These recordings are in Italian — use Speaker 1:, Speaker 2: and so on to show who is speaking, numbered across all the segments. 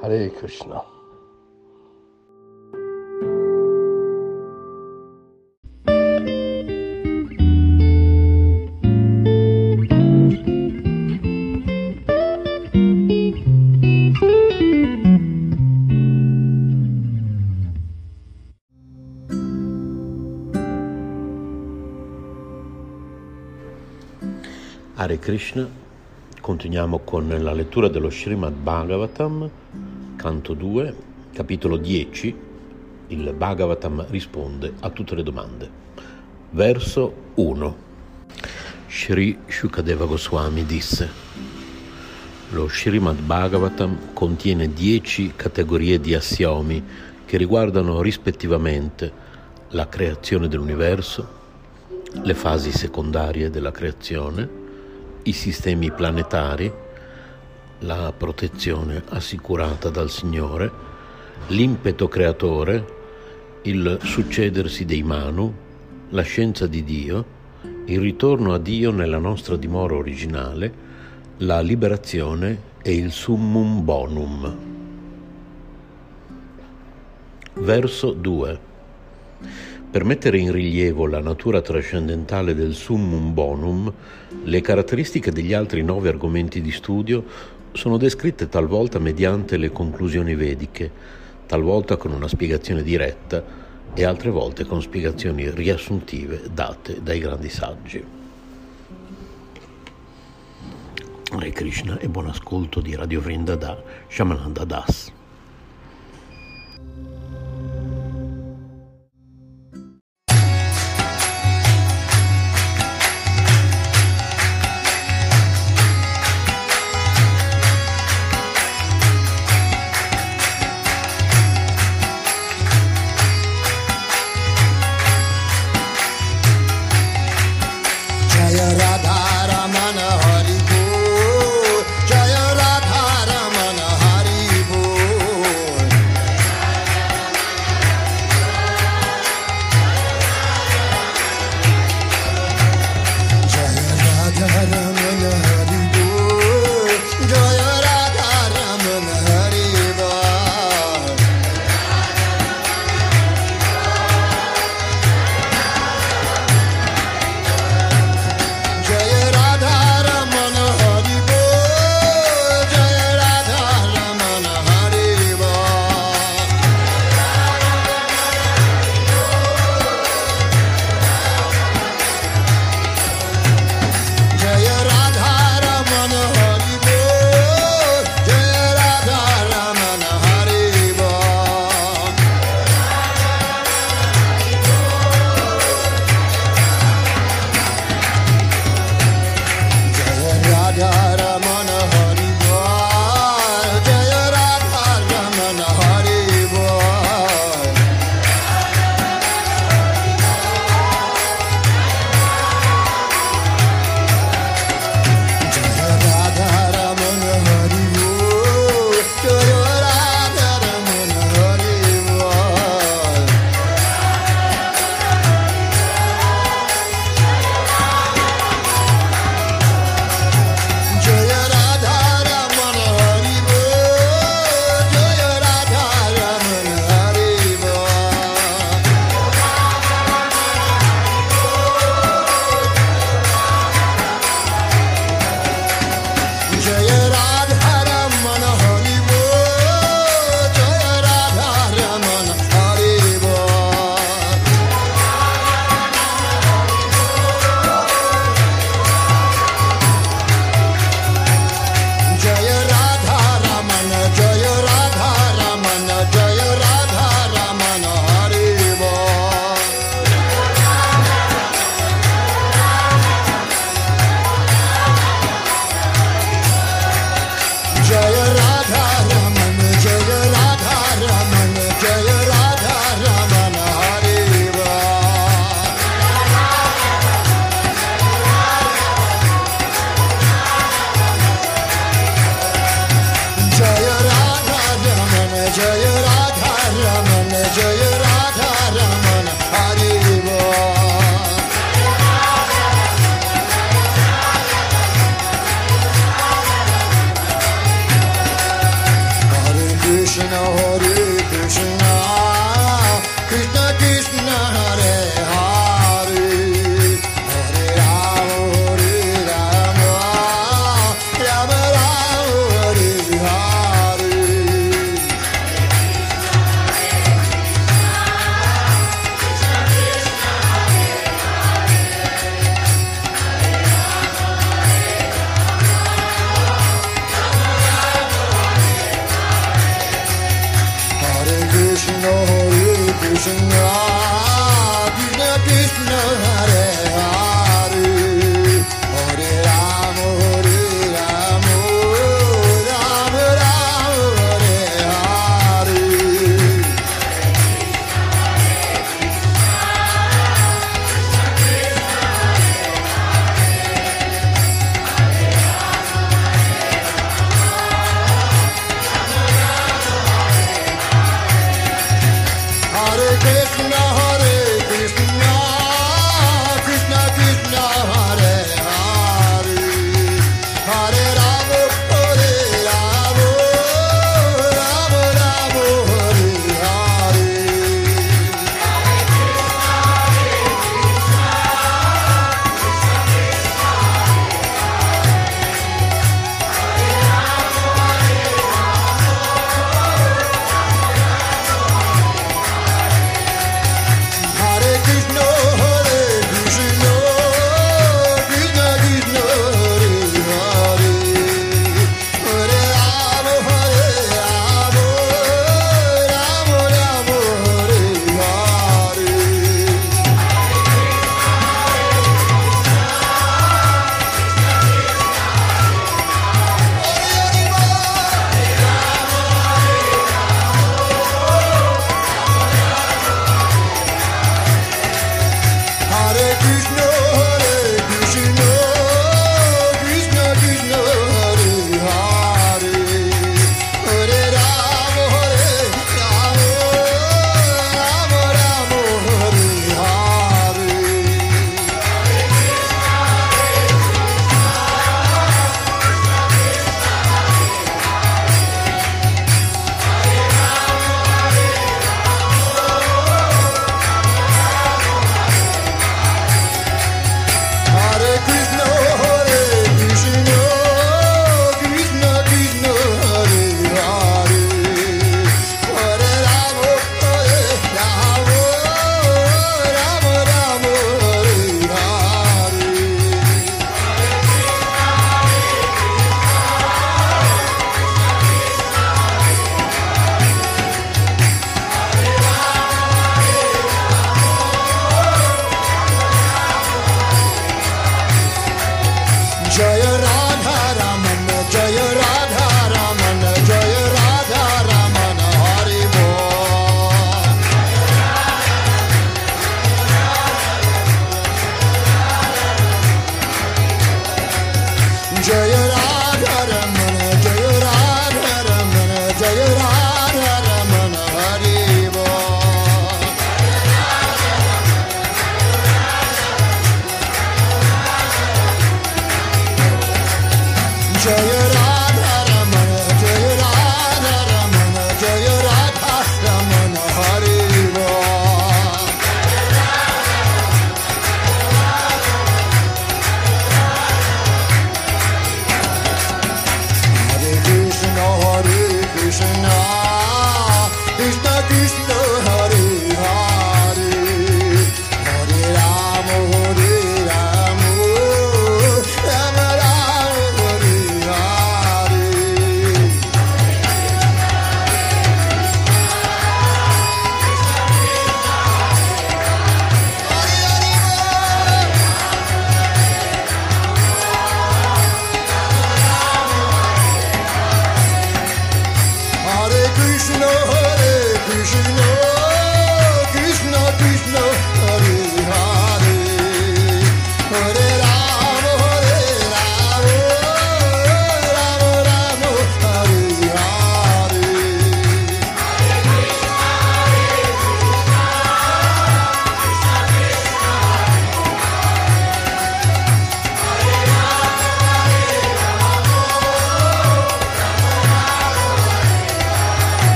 Speaker 1: Hare Krishna.
Speaker 2: Hare Krishna, continuiamo con la lettura dello Srimad Bhagavatam, canto 2, capitolo 10. Il Bhagavatam risponde a tutte le domande. Verso 1. Sri Shukadeva Goswami disse: Lo Srimad Bhagavatam contiene 10 categorie di assiomi che riguardano rispettivamente la creazione dell'universo, le fasi secondarie della creazione, i sistemi planetari, la protezione assicurata dal Signore, l'impeto creatore, il succedersi dei Manu, la scienza di Dio, il ritorno a Dio nella nostra dimora originale, la liberazione e il summum bonum. Verso 2. Per mettere in rilievo la natura trascendentale del summum bonum, le caratteristiche degli altri nove argomenti di studio sono descritte talvolta mediante le conclusioni vediche, talvolta con una spiegazione diretta e altre volte con spiegazioni riassuntive date dai grandi saggi. Hare Krishna e buon ascolto di Radio Vrinda da Shamananda Das.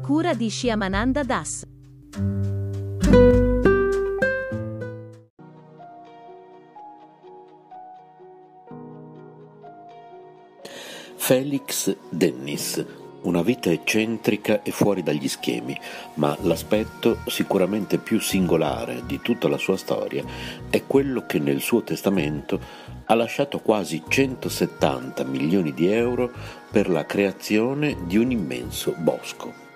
Speaker 3: cura di Shyamananda Das.
Speaker 2: Felix Dennis, una vita eccentrica e fuori dagli schemi, ma l'aspetto sicuramente più singolare di tutta la sua storia è quello che nel suo testamento ha lasciato quasi 170 milioni di euro per la creazione di un immenso bosco.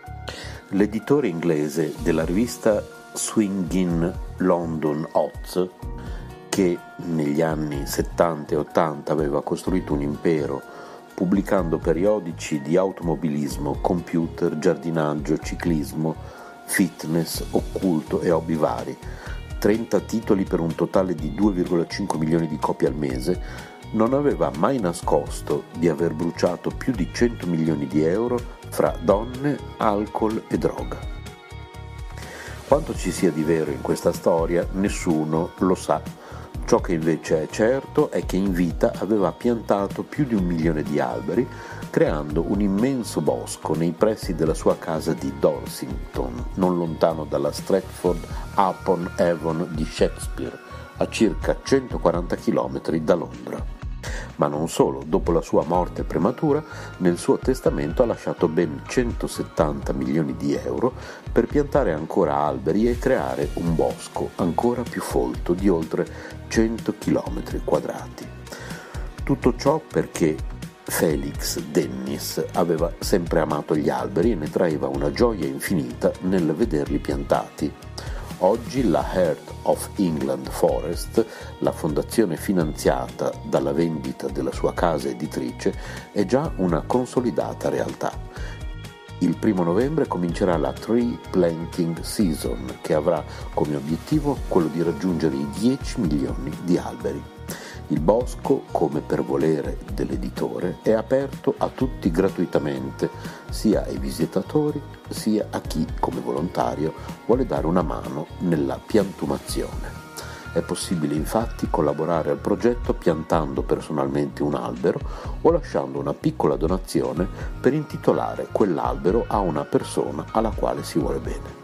Speaker 2: L'editore inglese della rivista Swingin London Oz, che negli anni 70 e 80 aveva costruito un impero pubblicando periodici di automobilismo, computer, giardinaggio, ciclismo, fitness, occulto e hobby vari, 30 titoli per un totale di 2,5 milioni di copie al mese, non aveva mai nascosto di aver bruciato più di 100 milioni di euro fra donne, alcol e droga. Quanto ci sia di vero in questa storia nessuno lo sa. Ciò che invece è certo è che in vita aveva piantato più di un milione di alberi, creando un immenso bosco nei pressi della sua casa di Dorsington, non lontano dalla Stratford upon Avon di Shakespeare, a circa 140 km da Londra. Ma non solo, dopo la sua morte prematura, nel suo testamento ha lasciato ben 170 milioni di euro per piantare ancora alberi e creare un bosco ancora più folto di oltre 100 km quadrati. Tutto ciò perché Felix Dennis aveva sempre amato gli alberi e ne traeva una gioia infinita nel vederli piantati. Oggi la Heart of England Forest, la fondazione finanziata dalla vendita della sua casa editrice, è già una consolidata realtà. Il primo novembre comincerà la Tree Planting Season, che avrà come obiettivo quello di raggiungere i 10 milioni di alberi. Il bosco, come per volere dell'editore, è aperto a tutti gratuitamente, sia ai visitatori sia a chi, come volontario, vuole dare una mano nella piantumazione. È possibile infatti collaborare al progetto piantando personalmente un albero o lasciando una piccola donazione per intitolare quell'albero a una persona alla quale si vuole bene.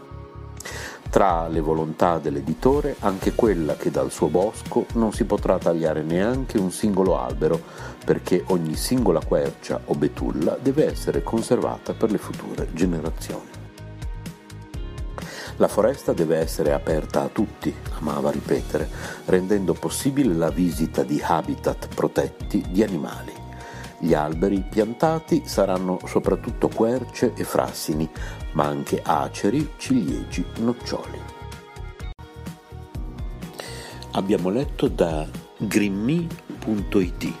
Speaker 2: Tra le volontà dell'editore anche quella che dal suo bosco non si potrà tagliare neanche un singolo albero, perché ogni singola quercia o betulla deve essere conservata per le future generazioni. La foresta deve essere aperta a tutti, amava ripetere, rendendo possibile la visita di habitat protetti di animali. Gli alberi piantati saranno soprattutto querce e frassini, ma anche aceri, ciliegi, noccioli. Abbiamo letto da grimmi.it.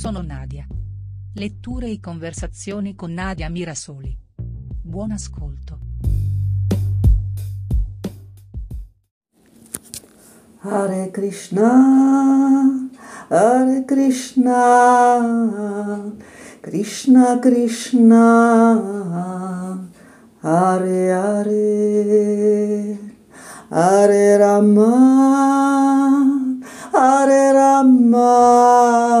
Speaker 4: sono Nadia. Letture e conversazioni con Nadia Mirasoli. Buon ascolto.
Speaker 5: Hare Krishna, Hare Krishna, Krishna Krishna, Hare Hare, Hare Rama, Hare Rama,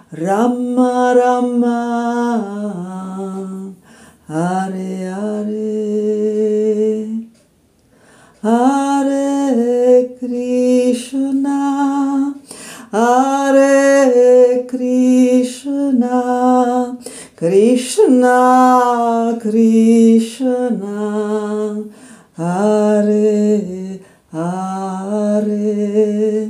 Speaker 5: Rama Rama, Hare Hare. Hare Krishna, Hare Krishna, Krishna Krishna, Hare Hare,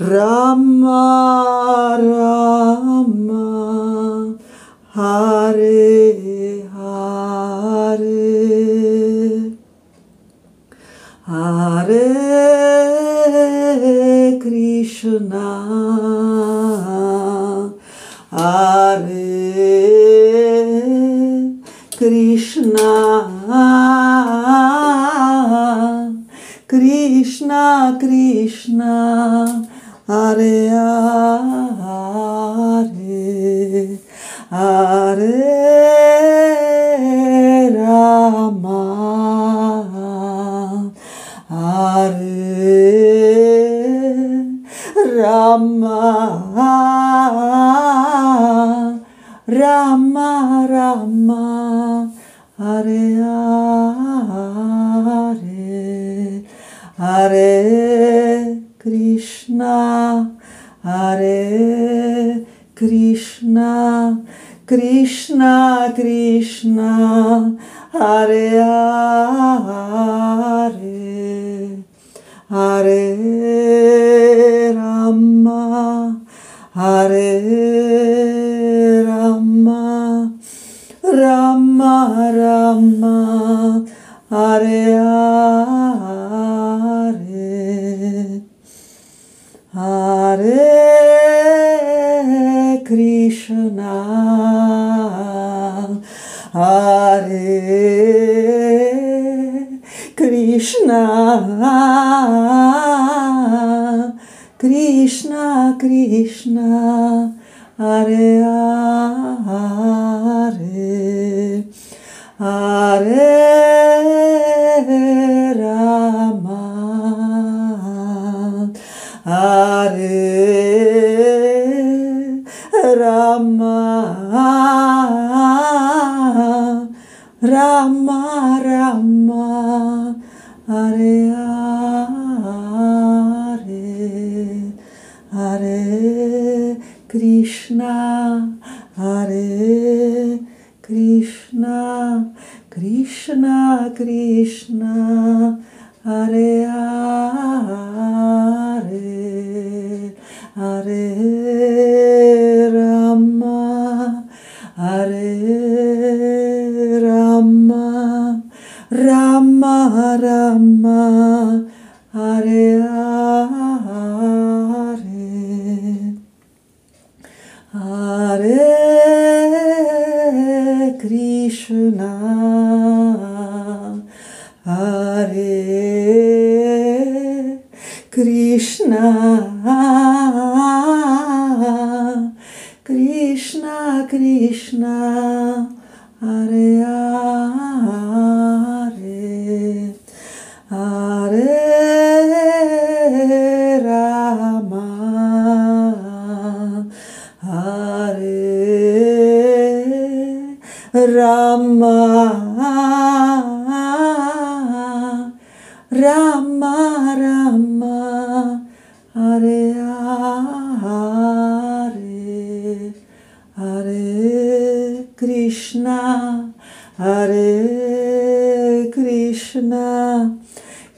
Speaker 5: Rama Rama Hare Hare Hare Krishna Hare Krishna Krishna Krishna Hare Hare Hare Hare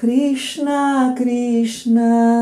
Speaker 5: Кришна, Кришна.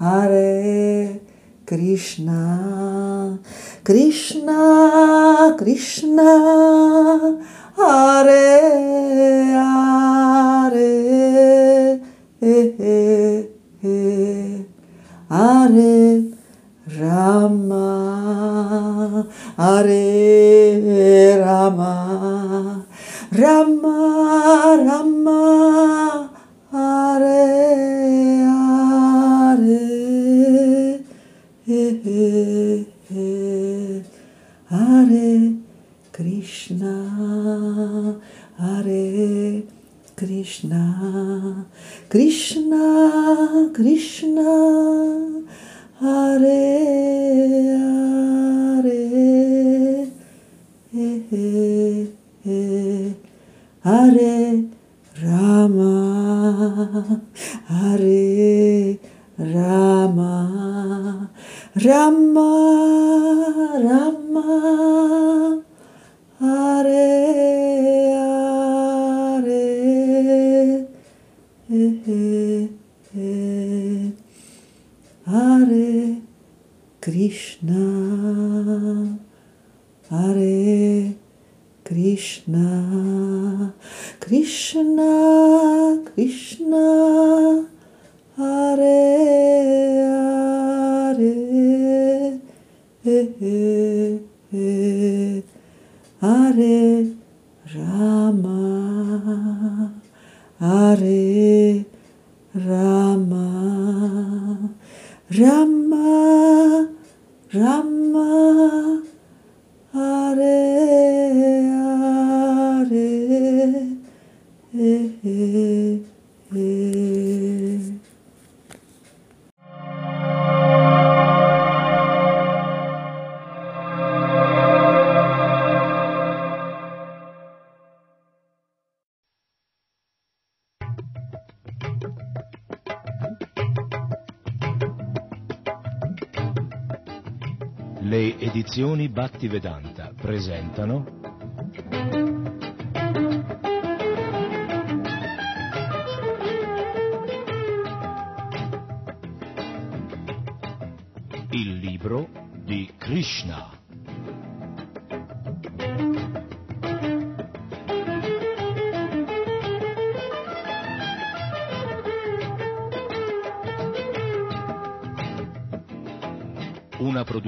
Speaker 5: Hare Krishna, Krishna, Krishna, Hare Hare, eh, eh. Hare Rama, Hare Rama, Rama, Rama, Krishna, Hare Krishna, Krishna, Krishna, Hare Hare, eh, eh, eh. Hare. Rama, Hare Rama, Rama, Rama, Hare Hare, eh, Krishna, Hare Krishna, Krishna, Krishna, Hare Hare, eh, eh. Hare Rama, Hare Rama, Rama, Rama, Hare
Speaker 6: Edizioni Battivedanta presentano Il libro di Krishna.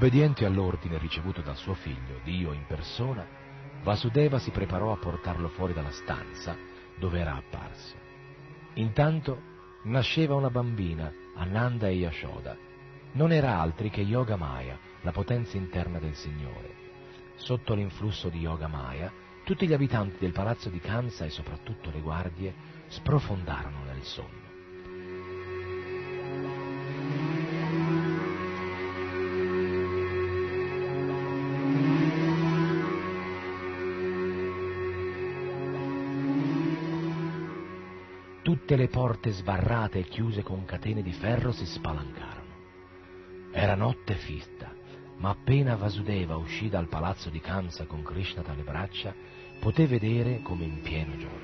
Speaker 7: Obbediente all'ordine ricevuto dal suo figlio, Dio in persona, Vasudeva si preparò a portarlo fuori dalla stanza dove era apparso. Intanto nasceva una bambina, Ananda e Yashoda. Non era altri che Yoga Maya, la potenza interna del Signore. Sotto l'influsso di Yoga Maya, tutti gli abitanti del palazzo di Kansa e soprattutto le guardie sprofondarono nel sonno. Tutte le porte sbarrate e chiuse con catene di ferro si spalancarono. Era notte fitta, ma appena Vasudeva uscì dal palazzo di Kansa con Krishna tra le braccia, poté vedere come in pieno giorno.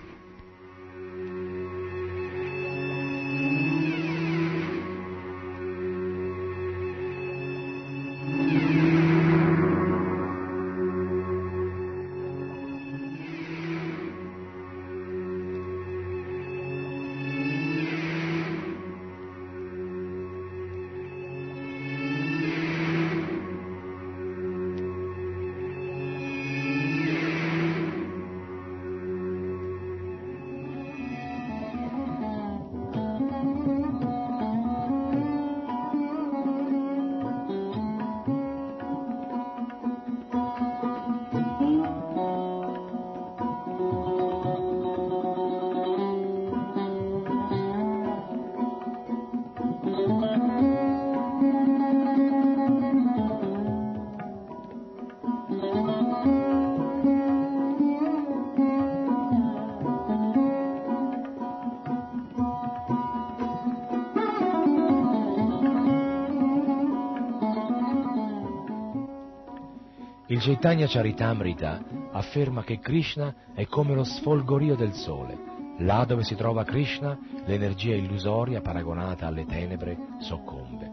Speaker 7: Chaitanya Charitamrita afferma che Krishna è come lo sfolgorio del sole. Là dove si trova Krishna, l'energia illusoria paragonata alle tenebre soccombe.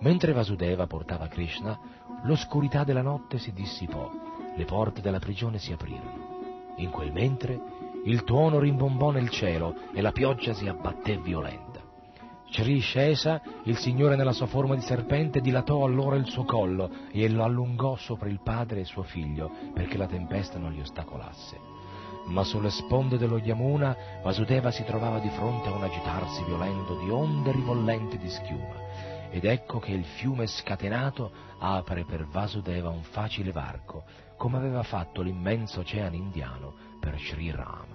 Speaker 7: Mentre Vasudeva portava Krishna, l'oscurità della notte si dissipò, le porte della prigione si aprirono. In quel mentre il tuono rimbombò nel cielo e la pioggia si abbatté violenta. Sri Shesa, il Signore nella sua forma di serpente, dilatò allora il suo collo e lo allungò sopra il padre e suo figlio perché la tempesta non li ostacolasse. Ma sulle sponde dello Yamuna Vasudeva si trovava di fronte a un agitarsi violento di onde ribollenti di schiuma ed ecco che il fiume scatenato apre per Vasudeva un facile varco, come aveva fatto l'immenso oceano indiano per Sri Rama.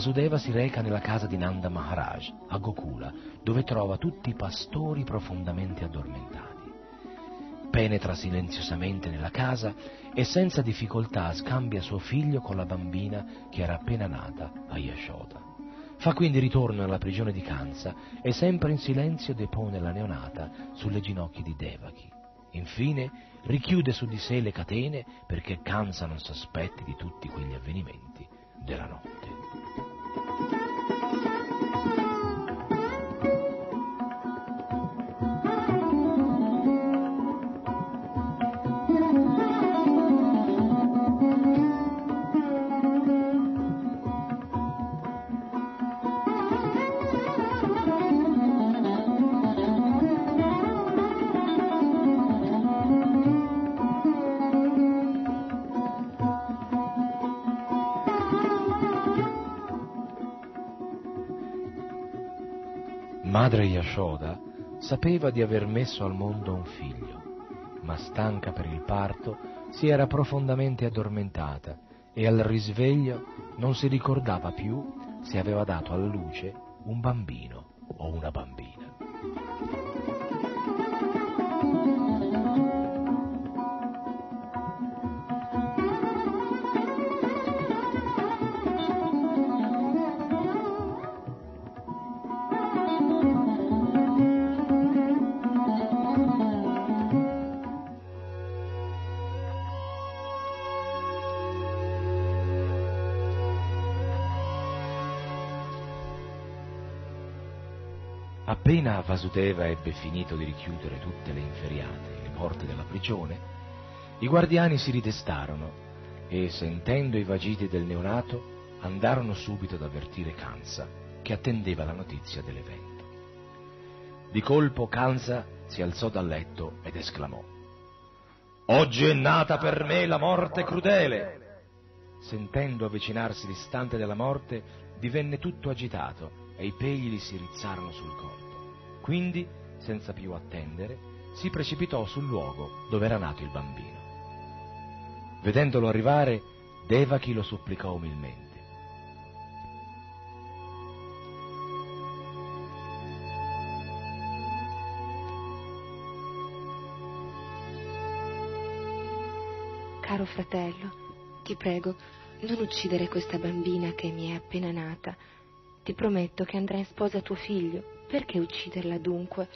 Speaker 7: Vasudeva si reca nella casa di Nanda Maharaj, a Gokula, dove trova tutti i pastori profondamente addormentati. Penetra silenziosamente nella casa e senza difficoltà scambia suo figlio con la bambina che era appena nata a Yashoda. Fa quindi ritorno alla prigione di Kansa e sempre in silenzio depone la neonata sulle ginocchia di Devaki. Infine richiude su di sé le catene perché Kansa non sospetti di tutti quegli avvenimenti della notte. Madre Yashoda sapeva di aver messo al mondo un figlio, ma stanca per il parto si era profondamente addormentata e al risveglio non si ricordava più se aveva dato alla luce un bambino o una bambina. Vasudeva ebbe finito di richiudere tutte le inferiate e le porte della prigione, i guardiani si ridestarono e, sentendo i vagiti del neonato, andarono subito ad avvertire Kansa, che attendeva la notizia dell'evento. Di colpo Kansa si alzò dal letto ed esclamò Oggi è nata per me la morte crudele! Sentendo avvicinarsi l'istante della morte, divenne tutto agitato e i peli gli si rizzarono sul corpo. Quindi, senza più attendere, si precipitò sul luogo dove era nato il bambino. Vedendolo arrivare, Devaki lo supplicò umilmente.
Speaker 8: Caro fratello, ti prego, non uccidere questa bambina che mi è appena nata. Ti prometto che andrà in sposa tuo figlio. Perché ucciderla dunque?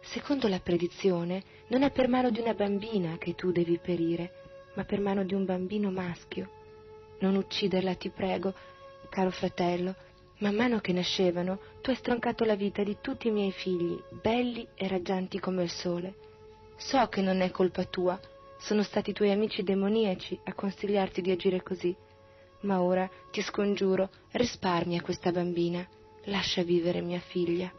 Speaker 8: Secondo la predizione, non è per mano di una bambina che tu devi perire, ma per mano di un bambino maschio. Non ucciderla, ti prego, caro fratello. Man mano che nascevano, tu hai stroncato la vita di tutti i miei figli, belli e raggianti come il sole. So che non è colpa tua, sono stati i tuoi amici demoniaci a consigliarti di agire così. Ma ora ti scongiuro, risparmia questa bambina, lascia vivere mia figlia.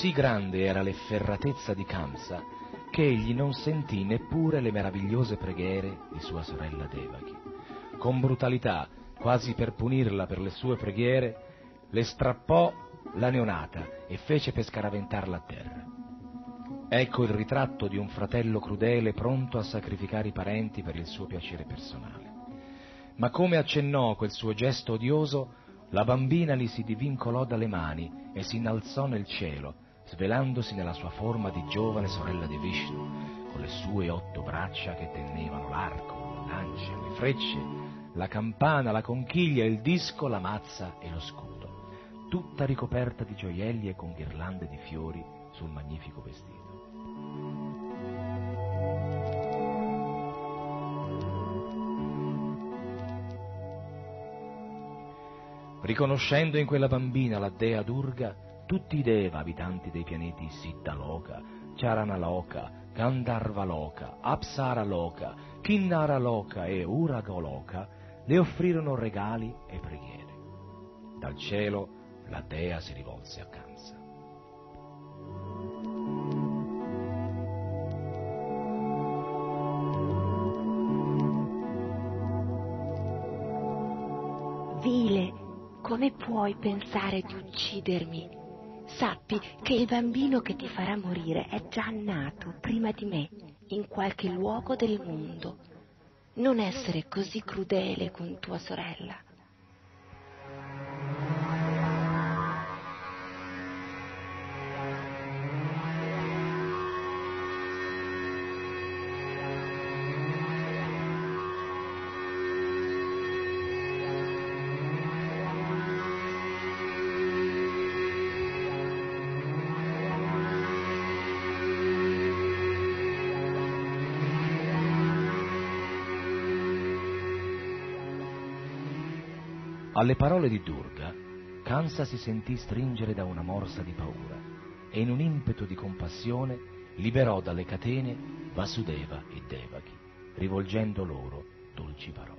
Speaker 7: Così grande era l'efferratezza di Kamsa che egli non sentì neppure le meravigliose preghiere di sua sorella Devaki. Con brutalità, quasi per punirla per le sue preghiere, le strappò la neonata e fece per scaraventarla a terra. Ecco il ritratto di un fratello crudele pronto a sacrificare i parenti per il suo piacere personale. Ma come accennò quel suo gesto odioso, la bambina gli si divincolò dalle mani e si innalzò nel cielo, svelandosi nella sua forma di giovane sorella di Vishnu, con le sue otto braccia che tenevano l'arco, la lancia, le frecce, la campana, la conchiglia, il disco, la mazza e lo scudo, tutta ricoperta di gioielli e con ghirlande di fiori sul magnifico vestito. Riconoscendo in quella bambina la dea Durga, tutti i Deva, abitanti dei pianeti Siddhaloka, Charanaloka, Gandharvaloka, Apsaraloka, Kinnaraloka e Uragoloka, le offrirono regali e preghiere. Dal cielo la dea si rivolse a Kansa.
Speaker 8: Vile, come puoi pensare di uccidermi? Sappi che il bambino che ti farà morire è già nato prima di me, in qualche luogo del mondo. Non essere così crudele con tua sorella.
Speaker 7: Alle parole di Durga, Kansa si sentì stringere da una morsa di paura e in un impeto di compassione liberò dalle catene Vasudeva e Devaki, rivolgendo loro dolci parole.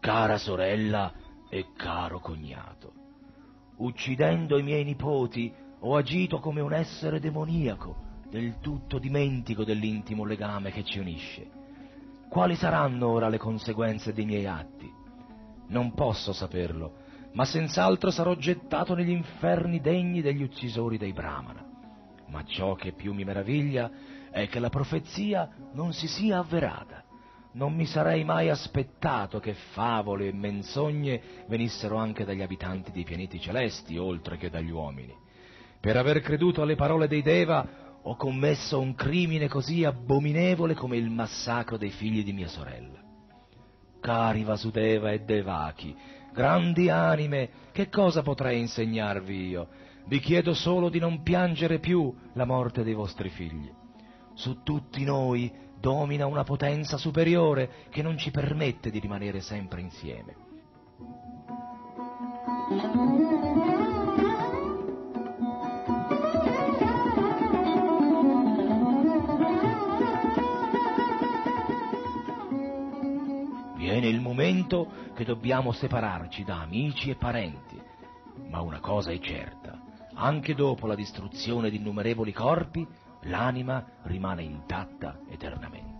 Speaker 7: Cara sorella e caro cognato, uccidendo i miei nipoti ho agito come un essere demoniaco, del tutto dimentico dell'intimo legame che ci unisce. Quali saranno ora le conseguenze dei miei atti? Non posso saperlo, ma senz'altro sarò gettato negli inferni degni degli uccisori dei Brahmana. Ma ciò che più mi meraviglia è che la profezia non si sia avverata. Non mi sarei mai aspettato che favole e menzogne venissero anche dagli abitanti dei pianeti celesti, oltre che dagli uomini. Per aver creduto alle parole dei Deva ho commesso un crimine così abominevole come il massacro dei figli di mia sorella. Cari Vasudeva e Devaki, grandi anime, che cosa potrei insegnarvi io? Vi chiedo solo di non piangere più la morte dei vostri figli. Su tutti noi domina una potenza superiore che non ci permette di rimanere sempre insieme. Momento che dobbiamo separarci da amici e parenti, ma una cosa è certa, anche dopo la distruzione di innumerevoli corpi, l'anima rimane intatta eternamente.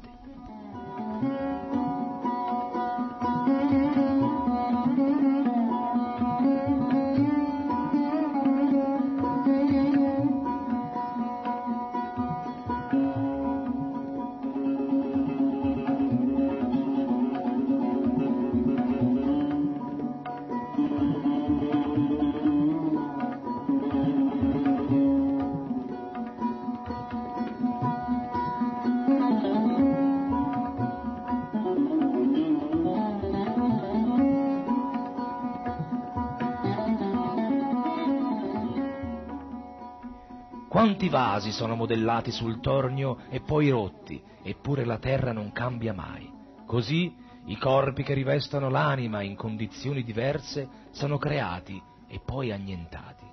Speaker 7: Quanti vasi sono modellati sul tornio e poi rotti, eppure la terra non cambia mai. Così i corpi che rivestono l'anima in condizioni diverse sono creati e poi annientati,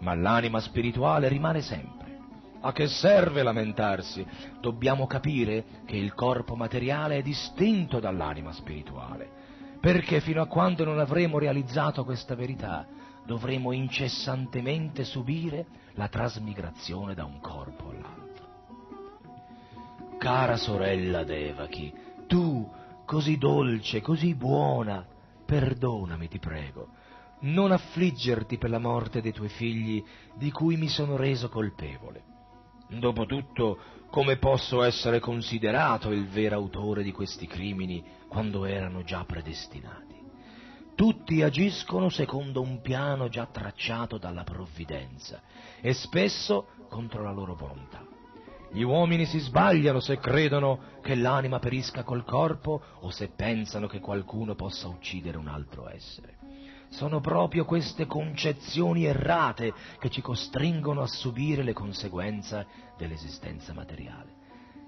Speaker 7: ma l'anima spirituale rimane sempre. A che serve lamentarsi? Dobbiamo capire che il corpo materiale è distinto dall'anima spirituale, perché fino a quando non avremo realizzato questa verità dovremo incessantemente subire la trasmigrazione da un corpo all'altro. Cara sorella Devaki, tu, così dolce, così buona, perdonami, ti prego, non affliggerti per la morte dei tuoi figli di cui mi sono reso colpevole. Dopotutto, come posso essere considerato il vero autore di questi crimini quando erano già predestinati? Tutti agiscono secondo un piano già tracciato dalla provvidenza e spesso contro la loro volontà. Gli uomini si sbagliano se credono che l'anima perisca col corpo o se pensano che qualcuno possa uccidere un altro essere. Sono proprio queste concezioni errate che ci costringono a subire le conseguenze dell'esistenza materiale.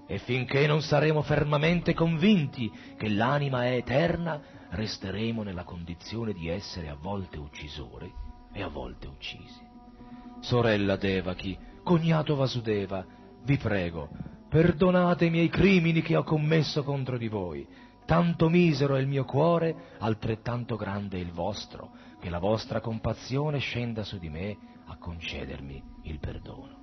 Speaker 7: E finché non saremo fermamente convinti che l'anima è eterna, resteremo nella condizione di essere a volte uccisori e a volte uccisi. Sorella Devaki, cognato Vasudeva, vi prego, perdonate i miei crimini che ho commesso contro di voi. Tanto misero è il mio cuore, altrettanto grande è il vostro, che la vostra compassione scenda su di me a concedermi il perdono.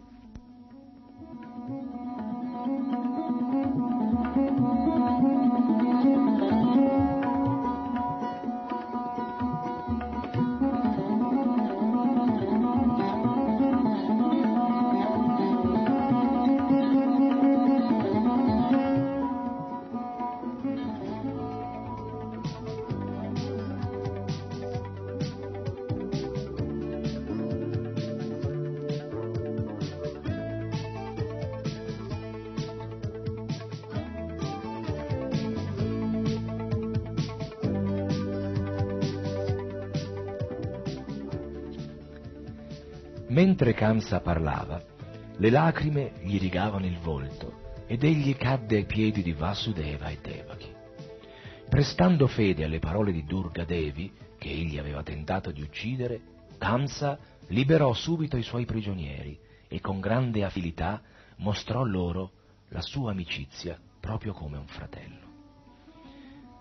Speaker 7: Mentre Kamsa parlava, le lacrime gli rigavano il volto ed egli cadde ai piedi di Vasudeva e Devaki. Prestando fede alle parole di Durga Devi, che egli aveva tentato di uccidere, Kamsa liberò subito i suoi prigionieri e con grande affilità mostrò loro la sua amicizia proprio come un fratello.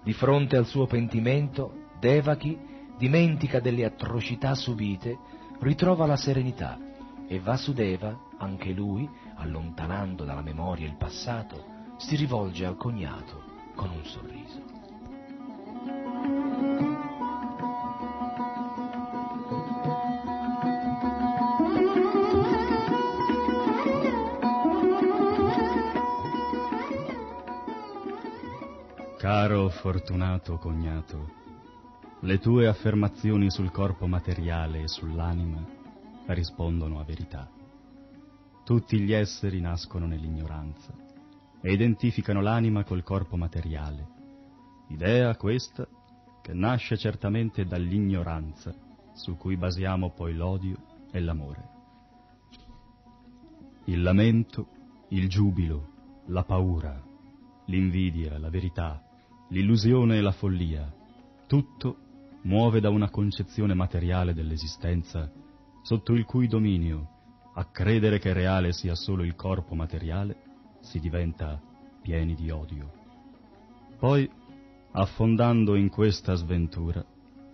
Speaker 7: Di fronte al suo pentimento, Devaki dimentica delle atrocità subite ritrova la serenità e Vasudeva, anche lui, allontanando dalla memoria il passato, si rivolge al cognato con un sorriso.
Speaker 9: Caro fortunato cognato, le tue affermazioni sul corpo materiale e sull'anima rispondono a verità. Tutti gli esseri nascono nell'ignoranza e identificano l'anima col corpo materiale. Idea questa che nasce certamente dall'ignoranza su cui basiamo poi l'odio e l'amore. Il lamento, il giubilo, la paura, l'invidia, la verità, l'illusione e la follia, tutto muove da una concezione materiale dell'esistenza sotto il cui dominio, a credere che reale sia solo il corpo materiale, si diventa pieni di odio. Poi, affondando in questa sventura,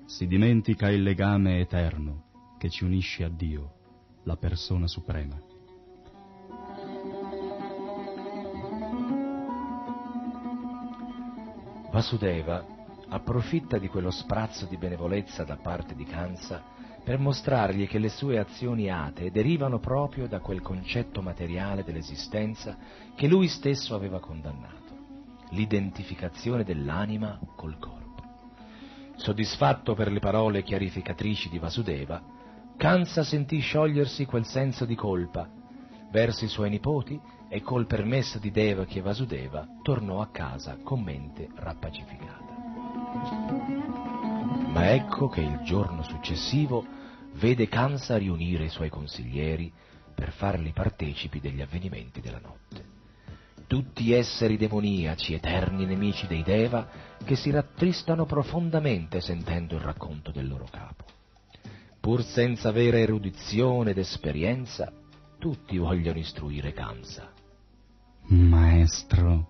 Speaker 9: si dimentica il legame eterno che ci unisce a Dio, la persona suprema.
Speaker 7: Vasudeva approfitta di quello sprazzo di benevolenza da parte di Kansa per mostrargli che le sue azioni atee derivano proprio da quel concetto materiale dell'esistenza che lui stesso aveva condannato, l'identificazione dell'anima col corpo. Soddisfatto per le parole chiarificatrici di Vasudeva, Kansa sentì sciogliersi quel senso di colpa verso i suoi nipoti e col permesso di Devaki e Vasudeva tornò a casa con mente rappacificata. Ma ecco che il giorno successivo vede Kansa riunire i suoi consiglieri per farli partecipi degli avvenimenti della notte. Tutti esseri demoniaci, eterni nemici dei Deva, che si rattristano profondamente sentendo il racconto del loro capo. Pur senza vera erudizione ed esperienza, tutti vogliono istruire Kamsa.
Speaker 9: Maestro,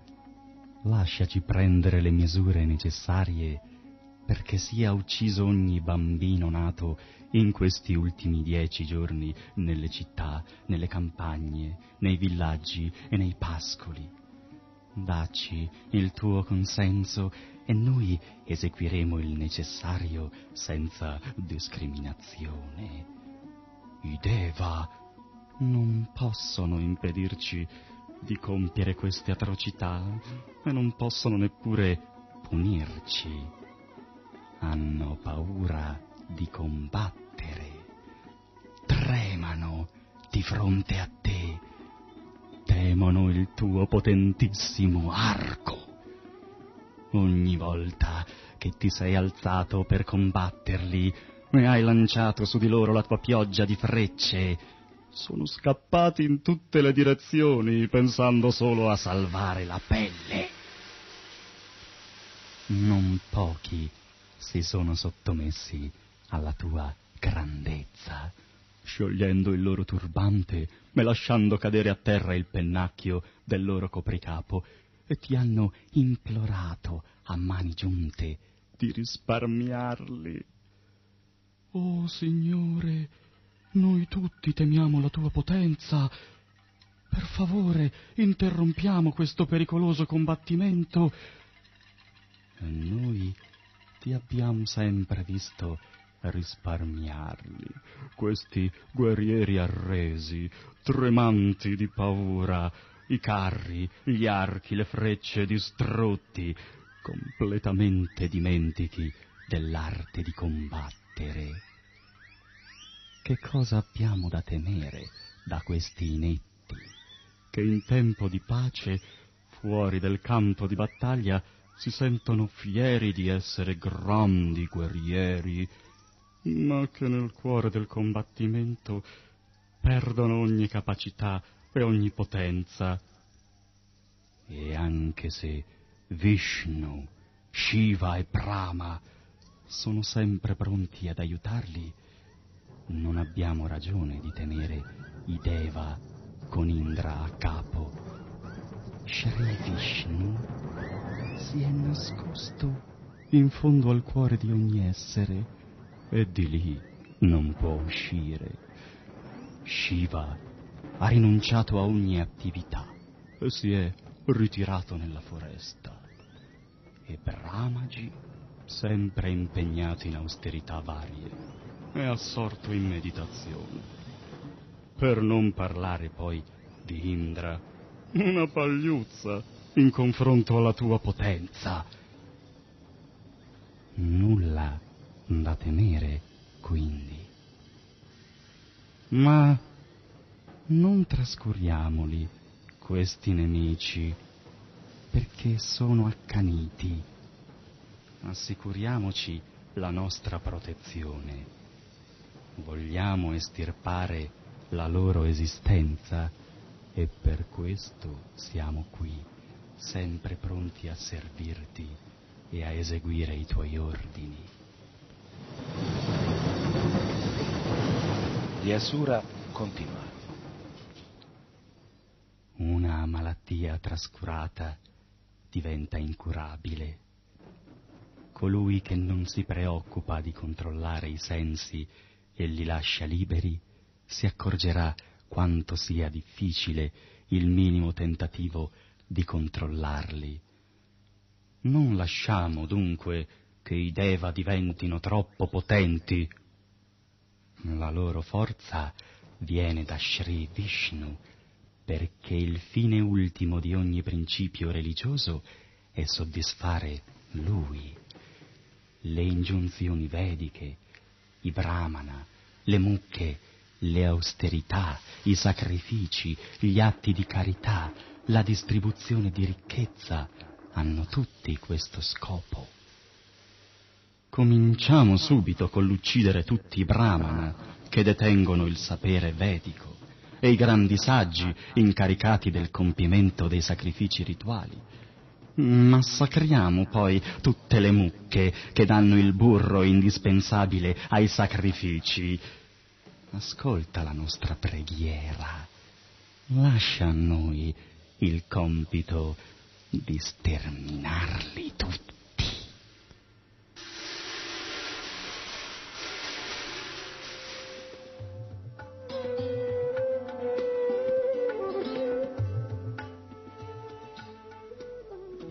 Speaker 9: lasciaci prendere le misure necessarie perché sia ucciso ogni bambino nato in questi ultimi dieci giorni nelle città, nelle campagne, nei villaggi e nei pascoli. Dacci il tuo consenso e noi eseguiremo il necessario senza discriminazione. I Deva non possono impedirci di compiere queste atrocità e non possono neppure punirci. Hanno paura di combattere, tremano di fronte a te, temono il tuo potentissimo arco. Ogni volta che ti sei alzato per combatterli, e hai lanciato su di loro la tua pioggia di frecce. Sono scappati in tutte le direzioni, pensando solo a salvare la pelle. Non pochi si sono sottomessi alla tua grandezza, sciogliendo il loro turbante e lasciando cadere a terra il pennacchio del loro copricapo, e ti hanno implorato a mani giunte di risparmiarli. Oh Signore, noi tutti temiamo la tua potenza. Per favore, interrompiamo questo pericoloso combattimento. E noi ti abbiamo sempre visto risparmiarli, questi guerrieri arresi, tremanti di paura, i carri, gli archi, le frecce distrutti, completamente dimentichi dell'arte di combattere. Che cosa abbiamo da temere da questi inetti, che in tempo di pace, fuori del campo di battaglia, si sentono fieri di essere grandi guerrieri, ma che nel cuore del combattimento perdono ogni capacità e ogni potenza. E anche se Vishnu, Shiva e Brahma sono sempre pronti ad aiutarli, non abbiamo ragione di temere i Deva con Indra a capo. Shri Vishnu si è nascosto in fondo al cuore di ogni essere e di lì non può uscire. Shiva ha rinunciato a ogni attività e si è ritirato nella foresta. E Brahmaji, sempre impegnato in austerità varie, è assorto in meditazione. Per non parlare poi di Indra, una pagliuzza in confronto alla tua potenza. Nulla da temere, quindi. Ma non trascuriamoli, questi nemici, perché sono accaniti. Assicuriamoci la nostra protezione. Vogliamo estirpare la loro esistenza e per questo siamo qui, sempre pronti a servirti e a eseguire i tuoi ordini.
Speaker 7: Di Asura continua.
Speaker 9: Una malattia trascurata diventa incurabile. Colui che non si preoccupa di controllare i sensi e li lascia liberi, si accorgerà quanto sia difficile il minimo tentativo di controllarli. Non lasciamo dunque che i Deva diventino troppo potenti. La loro forza viene da Sri Vishnu, perché il fine ultimo di ogni principio religioso è soddisfare Lui. Le ingiunzioni vediche, i brahmana, le mucche, le austerità, i sacrifici, gli atti di carità, la distribuzione di ricchezza, hanno tutti questo scopo. Cominciamo subito con l'uccidere tutti i brahmana che detengono il sapere vedico e i grandi saggi incaricati del compimento dei sacrifici rituali. Massacriamo poi tutte le mucche che danno il burro indispensabile ai sacrifici. Ascolta la nostra preghiera. Lascia a noi il compito di sterminarli tutti.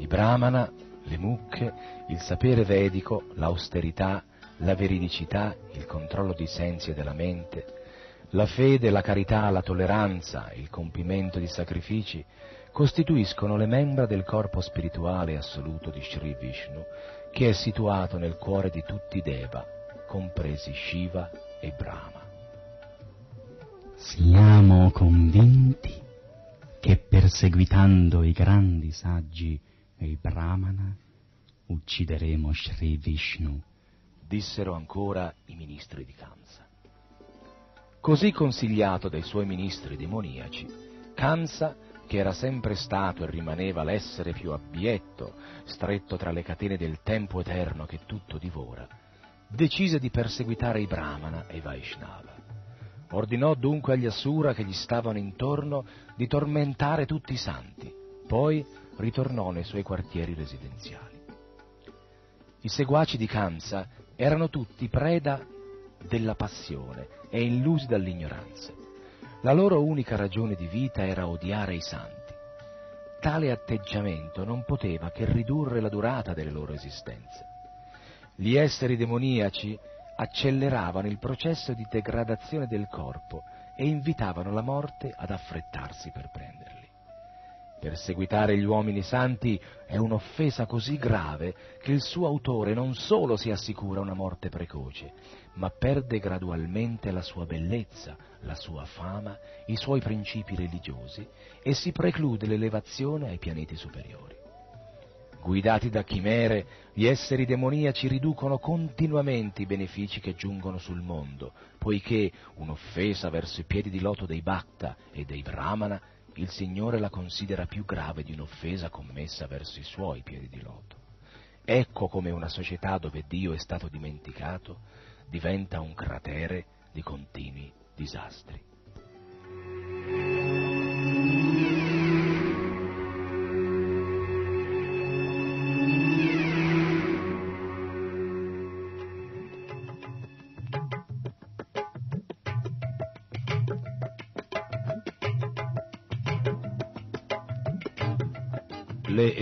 Speaker 7: brahmana, le mucche, il sapere vedico, l'austerità, la veridicità, il controllo dei sensi e della mente, la fede, la carità, la tolleranza, il compimento di sacrifici, costituiscono le membra del corpo spirituale assoluto di Sri Vishnu, che è situato nel cuore di tutti i Deva, compresi Shiva e Brahma.
Speaker 9: Siamo convinti che perseguitando i grandi saggi e i brahmana uccideremo Sri Vishnu
Speaker 7: dissero ancora i ministri di Kamsa. Così consigliato dai suoi ministri demoniaci, Kamsa, che era sempre stato e rimaneva l'essere più abietto, stretto tra le catene del tempo eterno che tutto divora, decise di perseguitare i Brahmana e i Vaishnava. Ordinò dunque agli Asura che gli stavano intorno di tormentare tutti i santi, poi ritornò nei suoi quartieri residenziali. I seguaci di Kamsa erano tutti preda della passione e illusi dall'ignoranza. La loro unica ragione di vita era odiare i santi. Tale atteggiamento non poteva che ridurre la durata delle loro esistenze. Gli esseri demoniaci acceleravano il processo di degradazione del corpo e invitavano la morte ad affrettarsi per prenderli. Perseguitare gli uomini santi è un'offesa così grave che il suo autore non solo si assicura una morte precoce, ma perde gradualmente la sua bellezza, la sua fama, i suoi principi religiosi e si preclude l'elevazione ai pianeti superiori. Guidati da chimere, gli esseri demoniaci riducono continuamente i benefici che giungono sul mondo, poiché un'offesa verso i piedi di loto dei Bhakta e dei Brahmana il Signore la considera più grave di un'offesa commessa verso i suoi piedi di loto. Ecco come una società dove Dio è stato dimenticato diventa un cratere di continui disastri.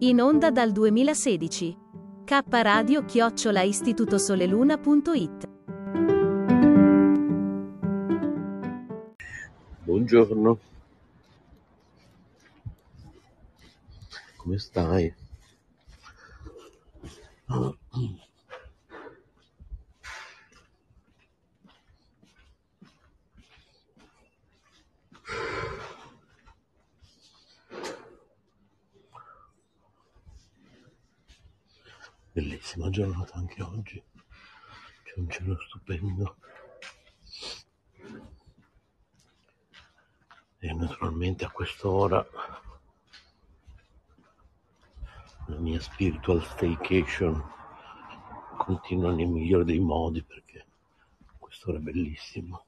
Speaker 3: In onda dal 2016. K Radio chiocciola istitutosoleluna.it
Speaker 2: Buongiorno. Come stai? Bellissima giornata anche oggi. C'è un cielo stupendo. naturalmente a quest'ora la mia spiritual staycation continua nel migliore dei modi perché quest'ora è bellissimo.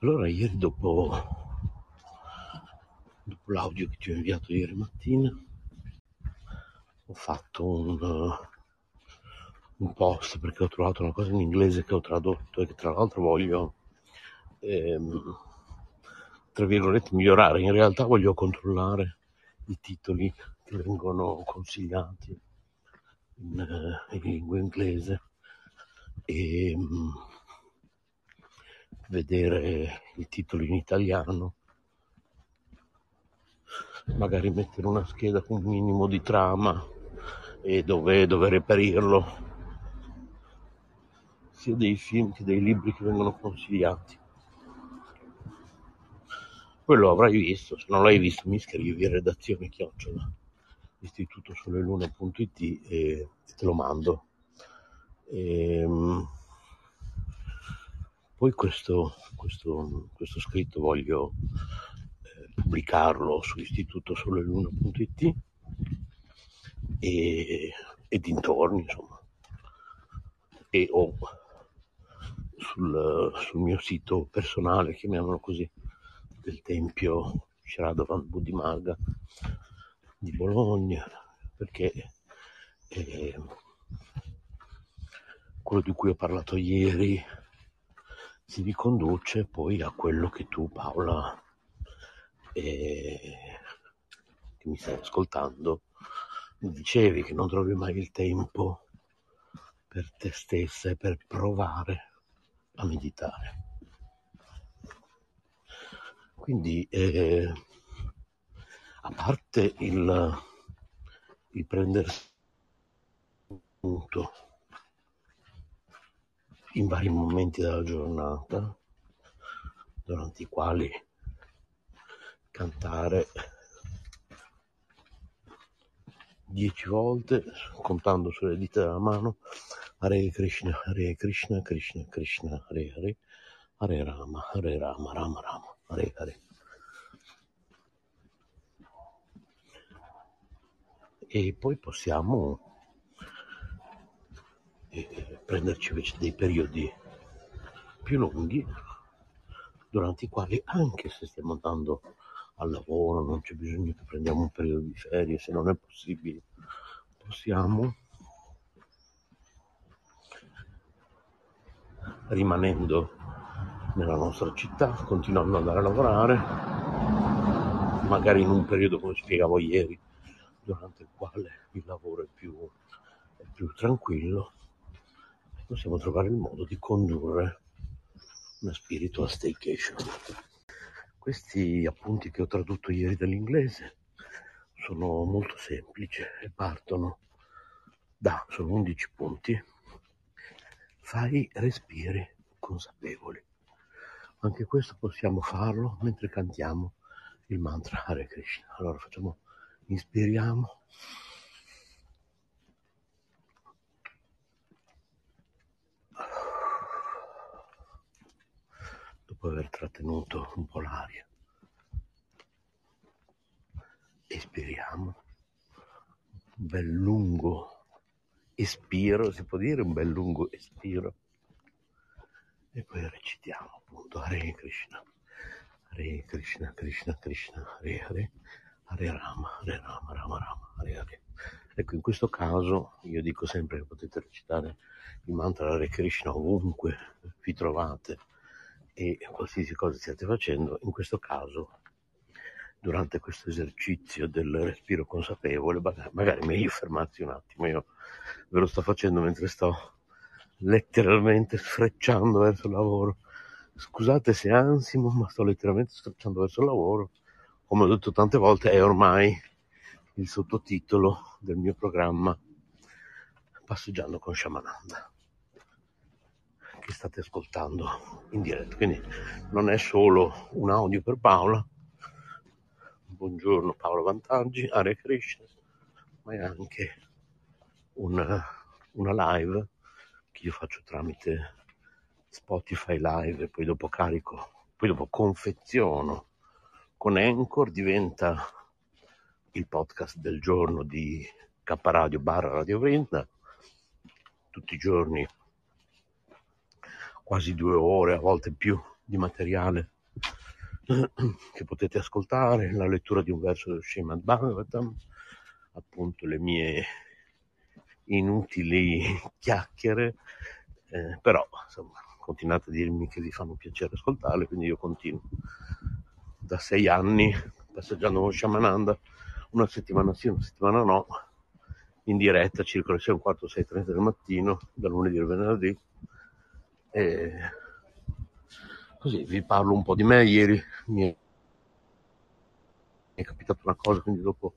Speaker 2: Allora ieri dopo, dopo l'audio che ti ho inviato ieri mattina ho fatto un, un post perché ho trovato una cosa in inglese che ho tradotto e che tra l'altro voglio ehm, tra virgolette migliorare. In realtà voglio controllare i titoli che vengono consigliati in, eh, in lingua inglese e mm, vedere i titoli in italiano magari mettere una scheda con un minimo di trama e dove, dove reperirlo sia dei film che dei libri che vengono consigliati. Poi lo avrai visto, se non l'hai visto mi scrivi redazione chiocciola istitutosoleluna.it e te lo mando. E, ehm, poi questo, questo, questo scritto voglio pubblicarlo su istitutosoleluna.it e, e dintorni, insomma. E o sul, sul mio sito personale, chiamiamolo così, del Tempio Shradovan Buddhimaga di Bologna, perché eh, quello di cui ho parlato ieri si riconduce poi a quello che tu Paola eh, che mi stai ascoltando dicevi che non trovi mai il tempo per te stessa e per provare a meditare. Quindi, eh, a parte il, il prendersi punto in vari momenti della giornata, durante i quali cantare dieci volte, contando sulle dita della mano, Hare Krishna, Hare Krishna, Krishna Krishna, Hare Hare, Hare Rama, Hare Rama, Rama Rama, Hare Hare. E poi possiamo eh, prenderci invece dei periodi più lunghi durante i quali anche se stiamo andando al lavoro non c'è bisogno che prendiamo un periodo di ferie se non è possibile possiamo rimanendo nella nostra città, continuando ad andare a lavorare, magari in un periodo come spiegavo ieri, durante il quale il lavoro è più, è più tranquillo, possiamo trovare il modo di condurre una spiritual staycation. Questi appunti che ho tradotto ieri dall'inglese sono molto semplici e partono da, sono 11 punti, fai respiri consapevoli. Anche questo possiamo farlo mentre cantiamo il mantra Hare Krishna. Allora facciamo, inspiriamo. Dopo aver trattenuto un po' l'aria, espiriamo. Un bel lungo espiro, si può dire un bel lungo espiro. E poi recitiamo appunto Hare Krishna, Hare Krishna, Krishna Krishna, Hare Hare, Hare Rama, Hare Rama, Rama Rama, Hare Hare. Ecco, in questo caso io dico sempre che potete recitare il mantra Hare Krishna ovunque vi trovate e qualsiasi cosa stiate facendo, in questo caso durante questo esercizio del respiro consapevole, magari meglio fermarsi un attimo, io ve lo sto facendo mentre sto letteralmente sfrecciando verso il lavoro. Scusate se ansimo, ma sto letteralmente sfrecciando verso il lavoro. Come ho detto tante volte, è ormai il sottotitolo del mio programma Passeggiando con Shamananda che state ascoltando in diretta. Quindi non è solo un audio per Paola, buongiorno Paolo Vantaggi, Hare Krishna, ma è anche una, una live che io faccio tramite Spotify Live e poi dopo carico, poi dopo confeziono con Anchor, diventa il podcast del giorno di K Radio barra Radio Vrinda, tutti i giorni quasi due ore, a volte più, di materiale che potete ascoltare, la lettura di un verso dello Srimad Bhagavatam, appunto le mie inutili chiacchiere, eh, però insomma continuate a dirmi che vi fanno piacere ascoltarle, quindi io continuo da sei anni passeggiando con Shamananda, una settimana sì, una settimana no, in diretta circa le 6 un quarto, 6.30 del mattino, da lunedì al venerdì. E così vi parlo un po' di me. Ieri mi è capitata una cosa, quindi dopo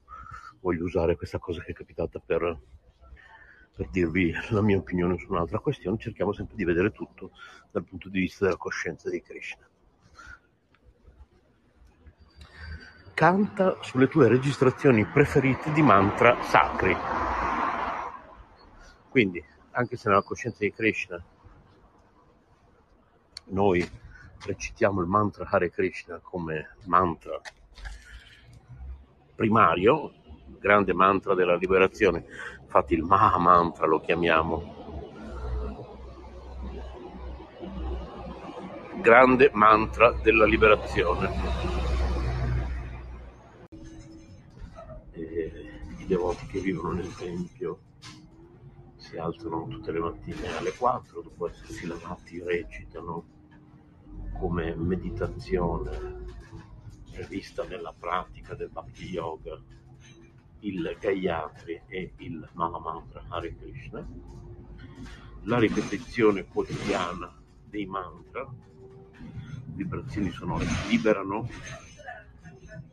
Speaker 2: voglio usare questa cosa che è capitata per, per dirvi la mia opinione su un'altra questione. Cerchiamo sempre di vedere tutto dal punto di vista della coscienza di Krishna. Canta sulle tue registrazioni preferite di mantra sacri. Quindi, anche se nella coscienza di Krishna noi recitiamo il mantra Hare Krishna come mantra primario, grande mantra della liberazione, infatti il Maha Mantra lo chiamiamo. Grande mantra della liberazione. E I devoti che vivono nel Tempio si alzano tutte le mattine alle 4, dopo essersi lavati recitano come meditazione prevista nella pratica del Bhakti Yoga il Gayatri e il Mahamantra Hare Krishna, la ripetizione quotidiana dei mantra, vibrazioni sonore liberano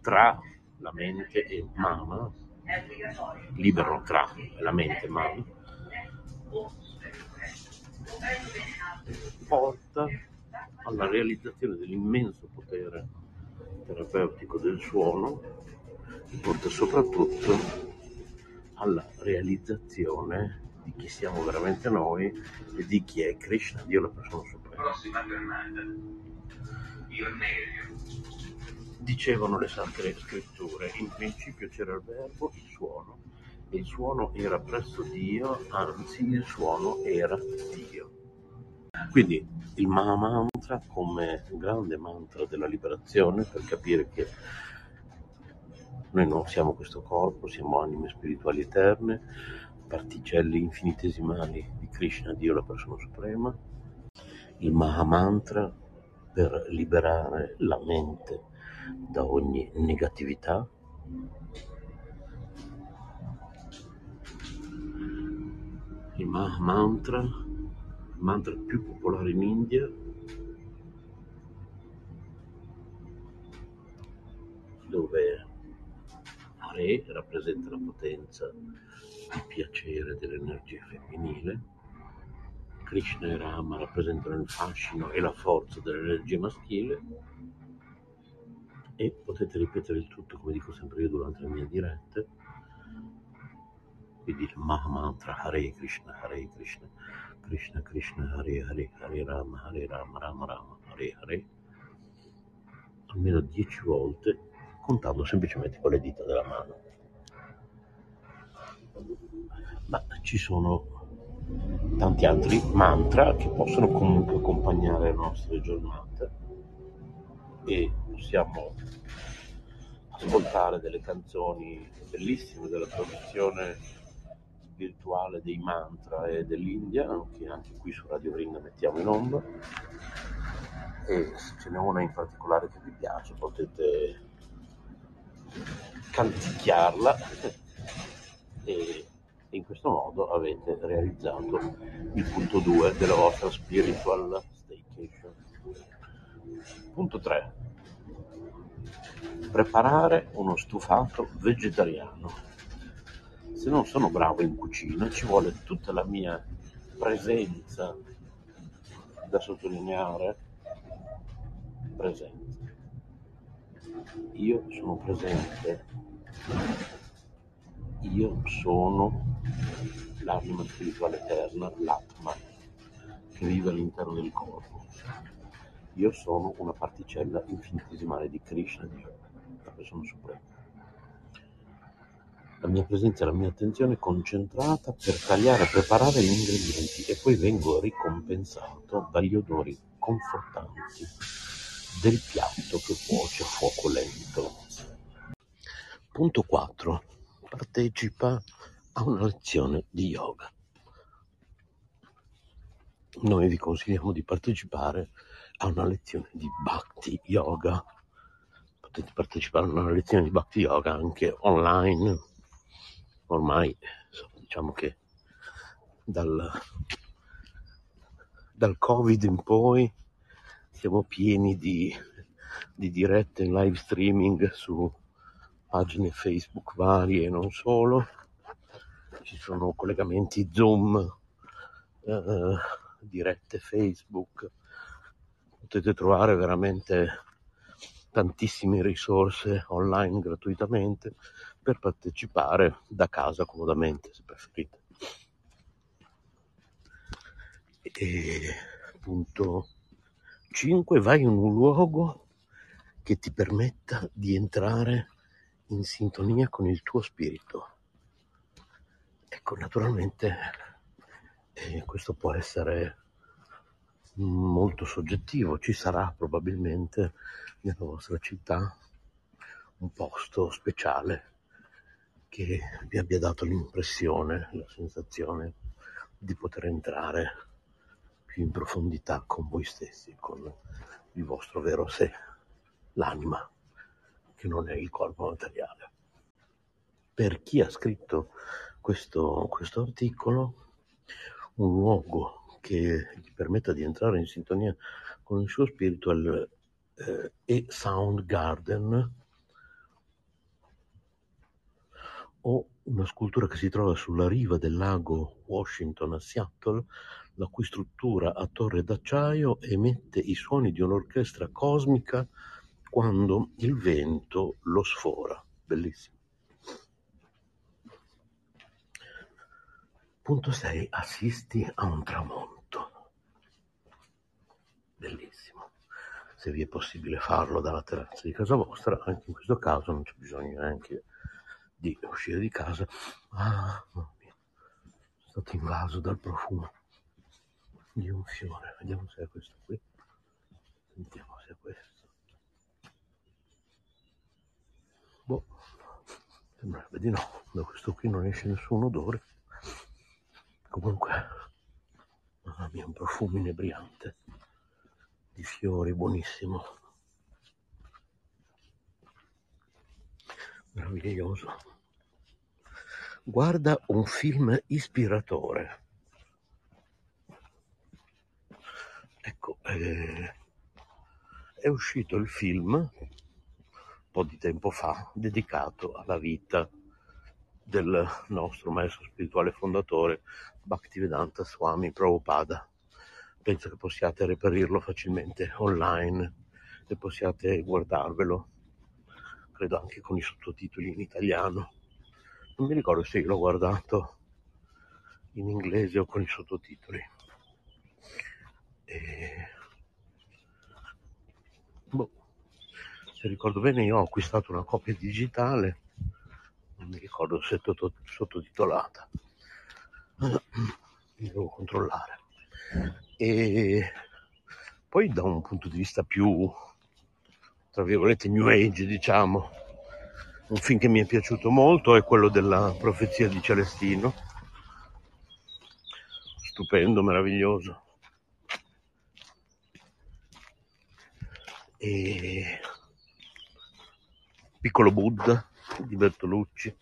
Speaker 2: tra la mente e Mama, liberano tra la mente e Mama, porta alla realizzazione dell'immenso potere terapeutico del suono e porta soprattutto alla realizzazione di chi siamo veramente noi e di chi è Krishna, Dio la persona suprema. Dicevano le sacre scritture, in principio c'era il verbo, il suono, e il suono era presso Dio, anzi il suono era Dio. Quindi il Mahamantra come grande mantra della liberazione per capire che noi non siamo questo corpo, siamo anime spirituali eterne, particelle infinitesimali di Krishna, Dio la persona suprema. Il Mahamantra per liberare la mente da ogni negatività. Il Mahamantra mantra più popolare in India, dove Hare rappresenta la potenza di piacere dell'energia femminile, Krishna e Rama rappresentano il fascino e la forza dell'energia maschile. E potete ripetere il tutto come dico sempre io durante le mie dirette. Quindi il Mahamantra Hare Krishna Hare Krishna Krishna Krishna Hare Hare Hare Rama Hare Rama Rama Rama Hare Hare. Almeno dieci volte contando semplicemente con le dita della mano. Ma ci sono tanti altri mantra che possono comunque accompagnare le nostre giornate e possiamo ascoltare delle canzoni bellissime della tradizione spirituale dei mantra e dell'India, che anche qui su Radio Vrinda mettiamo in onda. E se ce n'è una in particolare che vi piace potete canticchiarla e in questo modo avete realizzato il punto 2 della vostra spiritual staycation. Punto 3. Preparare uno stufato vegetariano. Se non sono bravo in cucina ci vuole tutta la mia presenza da sottolineare presenza. Io sono presente. Io sono l'anima spirituale eterna, l'Atma. che vive all'interno del corpo. Io sono una particella infinitesimale di Krishna, Dio, la persona suprema. La mia presenza e la mia attenzione concentrata per tagliare e preparare gli ingredienti e poi vengo ricompensato dagli odori confortanti del piatto che cuoce a fuoco lento. Punto 4. Partecipa a una lezione di yoga. Noi vi consigliamo di partecipare a una lezione di Bhakti Yoga. Potete partecipare a una lezione di Bhakti Yoga anche online. Ormai diciamo che dal, dal Covid in poi siamo pieni di, di dirette in live streaming su pagine Facebook varie e non solo. Ci sono collegamenti Zoom, eh, dirette Facebook. Potete trovare veramente tantissime risorse online gratuitamente per partecipare da casa comodamente se preferite. E punto 5 vai in un luogo che ti permetta di entrare in sintonia con il tuo spirito. Ecco, naturalmente eh, questo può essere molto soggettivo, ci sarà probabilmente nella vostra città un posto speciale che vi abbia dato l'impressione, la sensazione di poter entrare più in profondità con voi stessi, con il vostro vero sé, l'anima, che non è il corpo materiale. Per chi ha scritto questo, questo articolo, un luogo che gli permetta di entrare in sintonia con il suo spirito il eh, e Sound Garden o una scultura che si trova sulla riva del lago Washington a Seattle, la cui struttura a torre d'acciaio emette i suoni di un'orchestra cosmica quando il vento lo sfora. Bellissimo. Punto 6. Assisti a un tramonto. Bellissimo. Se vi è possibile farlo dalla terrazza di casa vostra, anche in questo caso non c'è bisogno neanche di uscire di casa. Ah, mamma mia. Sono stato invaso dal profumo di un fiore. Vediamo se è questo qui. Sentiamo se è questo. Boh, sembrerebbe di no. Da questo qui non esce nessun odore. Comunque, mamma mia, un profumo inebriante di fiori, buonissimo. Meraviglioso. Guarda un film ispiratore. Ecco, eh, è uscito il film un po' di tempo fa dedicato alla vita del nostro maestro spirituale fondatore Bhaktivedanta Swami Prabhupada. Penso che possiate reperirlo facilmente online e possiate guardarvelo, credo anche con i sottotitoli in italiano. Non mi ricordo se io l'ho guardato in inglese o con i sottotitoli. E... Boh. Se ricordo bene io ho acquistato una copia digitale, non mi ricordo se è sottotitolata, devo controllare. E poi da un punto di vista più, tra virgolette, new age, diciamo, un film che mi è piaciuto molto è quello della profezia di Celestino. Stupendo, meraviglioso. E Piccolo Buddha di Bertolucci.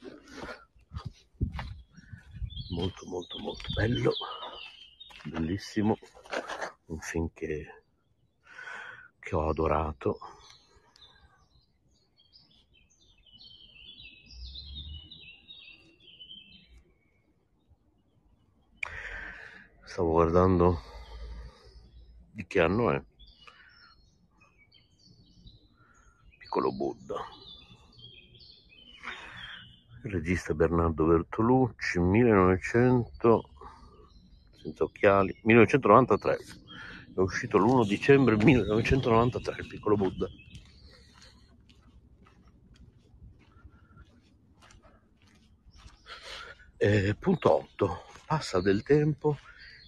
Speaker 2: Molto molto molto bello, bellissimo, un film che, che ho adorato. Stavo guardando di che anno è. Piccolo Buddha. Il regista Bernardo Bertolucci, 1900, senza occhiali, 1993. È uscito l'1 dicembre 1993, il piccolo Buddha. Eh, punto 8. Passa del tempo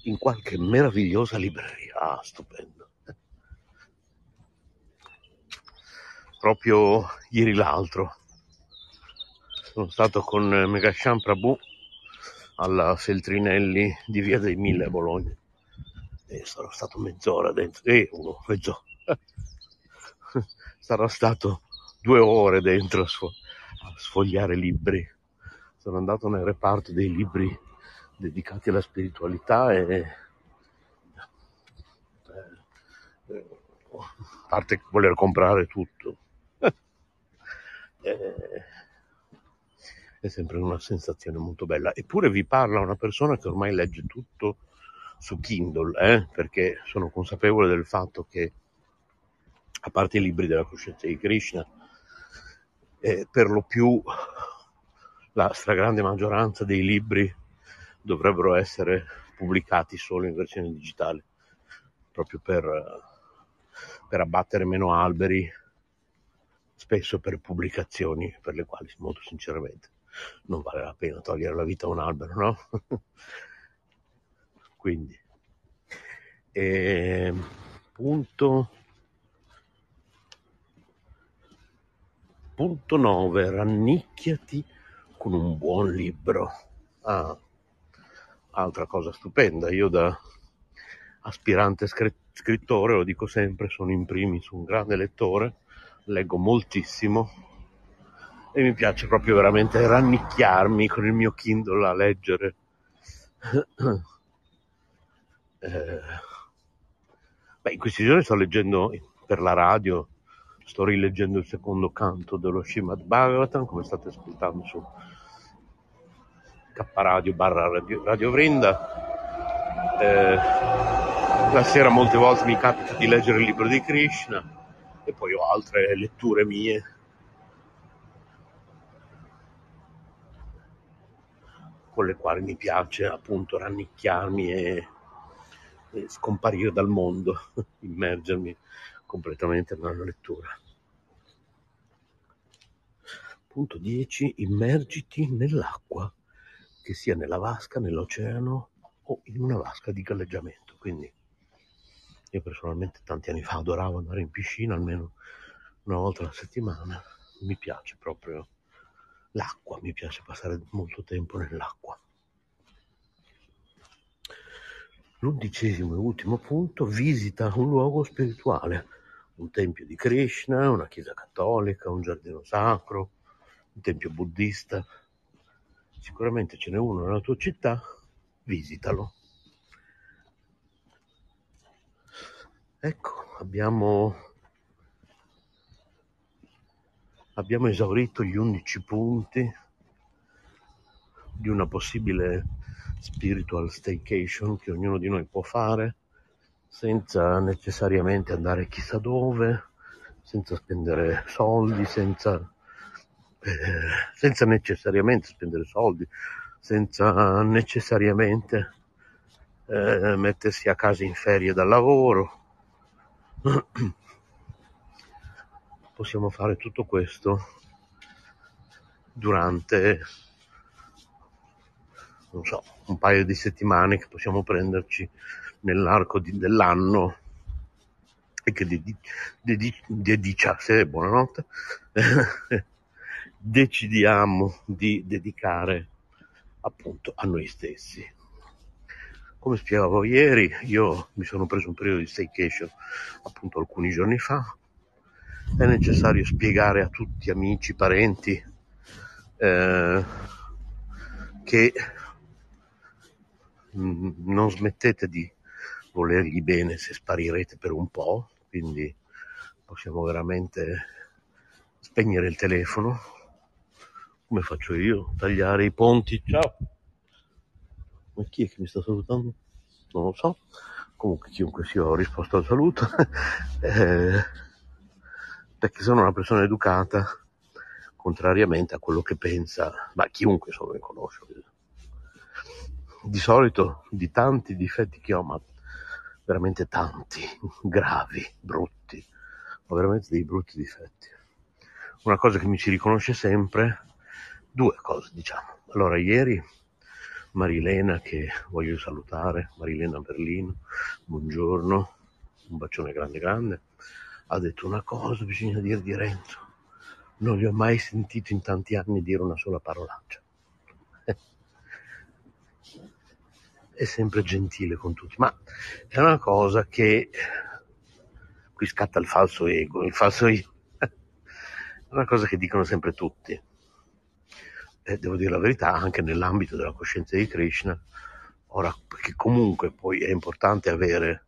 Speaker 2: in qualche meravigliosa libreria. Ah, stupendo. Proprio ieri l'altro sono stato con Megasham Prabhu alla Feltrinelli di Via dei Mille a Bologna e sarò stato mezz'ora dentro, e uno, mezz'ora. sarò stato due ore dentro a sfogliare libri. Sono andato nel reparto dei libri dedicati alla spiritualità e eh, a parte voler comprare tutto. Eh, è sempre una sensazione molto bella. Eppure vi parla una persona che ormai legge tutto su Kindle eh, perché sono consapevole del fatto che a parte i libri della coscienza di Krishna eh, per lo più la stragrande maggioranza dei libri dovrebbero essere pubblicati solo in versione digitale, proprio per, per abbattere meno alberi, spesso per pubblicazioni per le quali molto sinceramente non vale la pena togliere la vita a un albero, no? Quindi, e, punto, punto 9, rannicchiati con un buon libro. Ah, altra cosa stupenda. Io da aspirante scrittore, lo dico sempre, sono in primis un grande lettore, leggo moltissimo e mi piace proprio veramente rannicchiarmi con il mio Kindle a leggere. eh, beh, in questi giorni sto leggendo per la radio, sto rileggendo il secondo canto dello Srimad Bhagavatam, come state ascoltando su K Radio barra Radio, Radio Vrinda. Eh, la sera molte volte mi capita di leggere il libro di Krishna e poi ho altre letture mie. con le quali mi piace appunto rannicchiarmi e, e scomparire dal mondo, immergermi completamente nella lettura. Punto 10. Immergiti nell'acqua che sia nella vasca, nell'oceano o in una vasca di galleggiamento. Quindi io personalmente tanti anni fa adoravo andare in piscina almeno una volta alla settimana. Mi piace proprio l'acqua, mi piace passare molto tempo nell'acqua. L'undicesimo e ultimo punto, visita un luogo spirituale, un tempio di Krishna, una chiesa cattolica, un giardino sacro, un tempio buddista, sicuramente ce n'è uno nella tua città, visitalo. Ecco, abbiamo, abbiamo esaurito gli 11 punti di una possibile spiritual staycation che ognuno di noi può fare senza necessariamente andare chissà dove, senza spendere soldi, senza senza necessariamente spendere soldi, senza necessariamente eh, mettersi a casa in ferie dal lavoro. Possiamo fare tutto questo durante, non so, un paio di settimane che possiamo prenderci nell'arco di, dell'anno e che dedicasse, buonanotte, decidiamo di dedicare appunto a noi stessi. Come spiegavo ieri, io mi sono preso un periodo di staycation appunto alcuni giorni fa. È necessario spiegare a tutti, amici, parenti, eh, che mh, non smettete di volergli bene se sparirete per un po', quindi possiamo veramente spegnere il telefono, come faccio io? Tagliare i ponti? Ciao! Ma chi è che mi sta salutando? Non lo so. Comunque chiunque sia ho risposto al saluto. eh, perché sono una persona educata, contrariamente a quello che pensa, ma chiunque solo mi conosce, di solito di tanti difetti che ho, ma veramente tanti, gravi, brutti, ho veramente dei brutti difetti. Una cosa che mi ci riconosce sempre, due cose diciamo. Allora, ieri Marilena, che voglio salutare, Marilena Berlino, buongiorno, un bacione grande grande, ha detto una cosa, bisogna dire di Renzo. Non gli ho mai sentito in tanti anni dire una sola parolaccia. È sempre gentile con tutti, ma è una cosa che qui scatta il falso ego, il falso io. È una cosa che dicono sempre tutti. E devo dire la verità, anche nell'ambito della coscienza di Krishna, ora, perché comunque poi è importante avere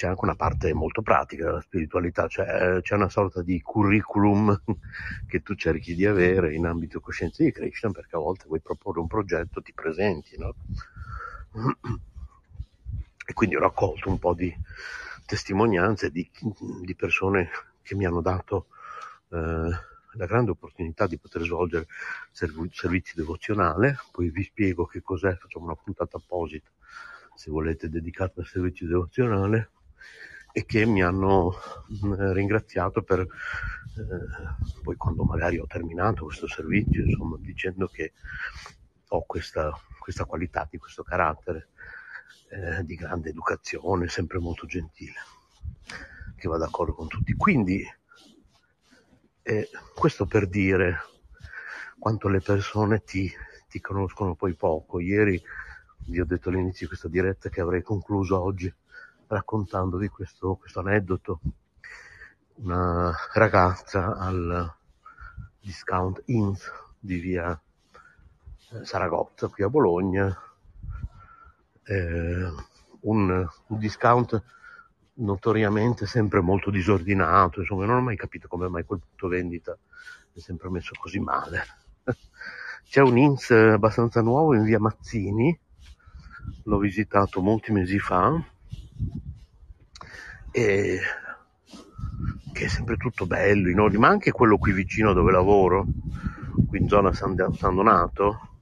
Speaker 2: c'è anche una parte molto pratica della spiritualità, cioè c'è una sorta di curriculum che tu cerchi di avere in ambito coscienza di Krishna perché a volte vuoi proporre un progetto, ti presenti, no? E quindi ho raccolto un po' di testimonianze di, di persone che mi hanno dato eh, la grande opportunità di poter svolgere serv- servizio devozionale, poi vi spiego che cos'è, facciamo una puntata apposita se volete dedicata al servizio devozionale e che mi hanno mh, ringraziato per eh, poi quando magari ho terminato questo servizio, insomma, dicendo che ho questa, questa qualità, di questo carattere eh, di grande educazione, sempre molto gentile, che va d'accordo con tutti. Quindi, eh, questo per dire quanto le persone ti, ti conoscono poi poco. Ieri vi ho detto all'inizio di questa diretta che avrei concluso oggi raccontandovi questo, questo aneddoto. Una ragazza al discount Inf di via Saragozza qui a Bologna, eh, un, un discount notoriamente sempre molto disordinato, insomma non ho mai capito come mai quel punto vendita è sempre messo così male. C'è un INS abbastanza nuovo in via Mazzini, l'ho visitato molti mesi fa, e che è sempre tutto bello in ordine, ma anche quello qui vicino dove lavoro, qui in zona San, San Donato,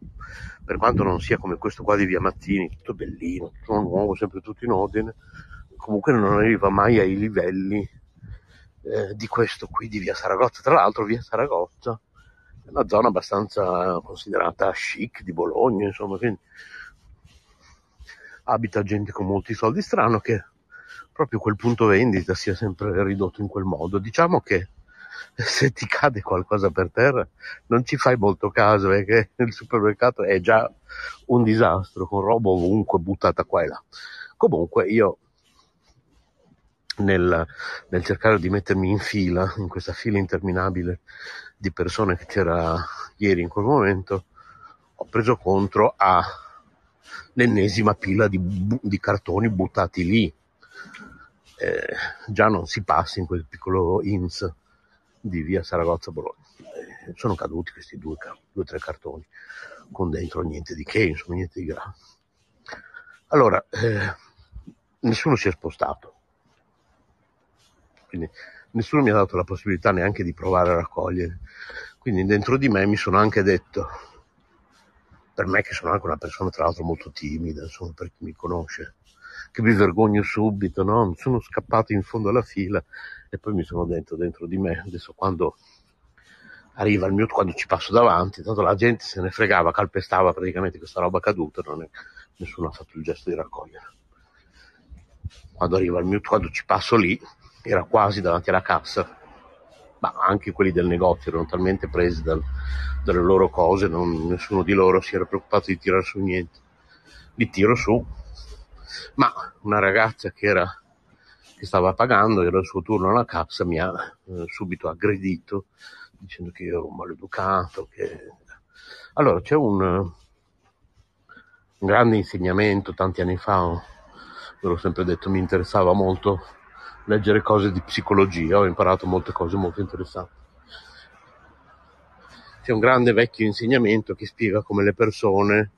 Speaker 2: per quanto non sia come questo qua di Via Mazzini, tutto bellino, tutto nuovo, sempre tutto in ordine, comunque non arriva mai ai livelli eh, di questo qui di Via Saragozza. Tra l'altro Via Saragozza è una zona abbastanza considerata chic di Bologna, insomma, quindi abita gente con molti soldi, strano che proprio quel punto vendita sia sempre ridotto in quel modo. Diciamo che se ti cade qualcosa per terra non ci fai molto caso perché il supermercato è già un disastro con roba ovunque buttata qua e là. Comunque io nel, nel cercare di mettermi in fila, in questa fila interminabile di persone che c'era ieri in quel momento, ho preso contro all'ennesima pila di, di cartoni buttati lì eh, già non si passa in quel piccolo INS di via Saragozza Bologna. Eh, sono caduti questi due o tre cartoni con dentro niente di che, insomma niente di grave. Allora, eh, nessuno si è spostato, quindi nessuno mi ha dato la possibilità neanche di provare a raccogliere. Quindi dentro di me mi sono anche detto, per me che sono anche una persona tra l'altro molto timida, insomma per chi mi conosce, che mi vergogno subito, no? Sono scappato in fondo alla fila e poi mi sono detto dentro di me, adesso quando arriva il mio, quando ci passo davanti, tanto la gente se ne fregava, calpestava praticamente questa roba caduta, non è, nessuno ha fatto il gesto di raccogliere. Quando arriva il mio, quando ci passo lì, era quasi davanti alla cassa, ma anche quelli del negozio erano talmente presi dal, dalle loro cose, non, nessuno di loro si era preoccupato di tirare su niente. Li tiro su, ma una ragazza che, era, che stava pagando, era il suo turno alla cassa, mi ha eh, subito aggredito dicendo che ero un maleducato. Che... Allora c'è un, un, grande insegnamento tanti anni fa, ve l'ho sempre detto, mi interessava molto leggere cose di psicologia, ho imparato molte cose molto interessanti. C'è un grande vecchio insegnamento che spiega come le persone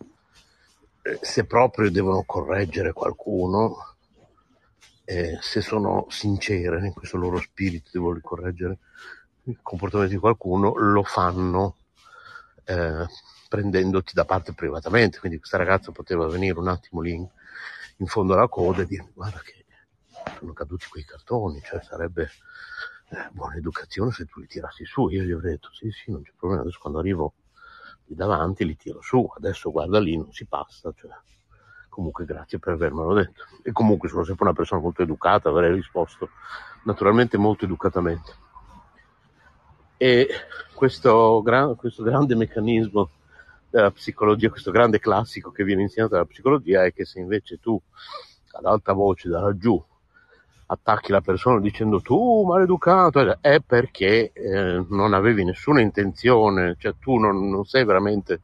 Speaker 2: eh, se proprio devono correggere qualcuno, eh, se sono sincere in questo loro spirito di voler correggere il comportamento di qualcuno, lo fanno eh, prendendoti da parte privatamente. Quindi questa ragazza poteva venire un attimo lì in, in fondo alla coda e dire guarda che sono caduti quei cartoni, cioè sarebbe eh, buona educazione se tu li tirassi su. Io gli avrei detto sì sì, non c'è problema, adesso quando arrivo lì davanti li tiro su, adesso guarda lì, non si passa. Cioè. Comunque grazie per avermelo detto. E comunque sono sempre una persona molto educata, avrei risposto naturalmente molto educatamente. E questo, gran, questo grande meccanismo della psicologia, questo grande classico che viene insegnato dalla psicologia è che se invece tu ad alta voce da laggiù attacchi la persona dicendo tu maleducato è perché eh, non avevi nessuna intenzione, cioè tu non, non sei veramente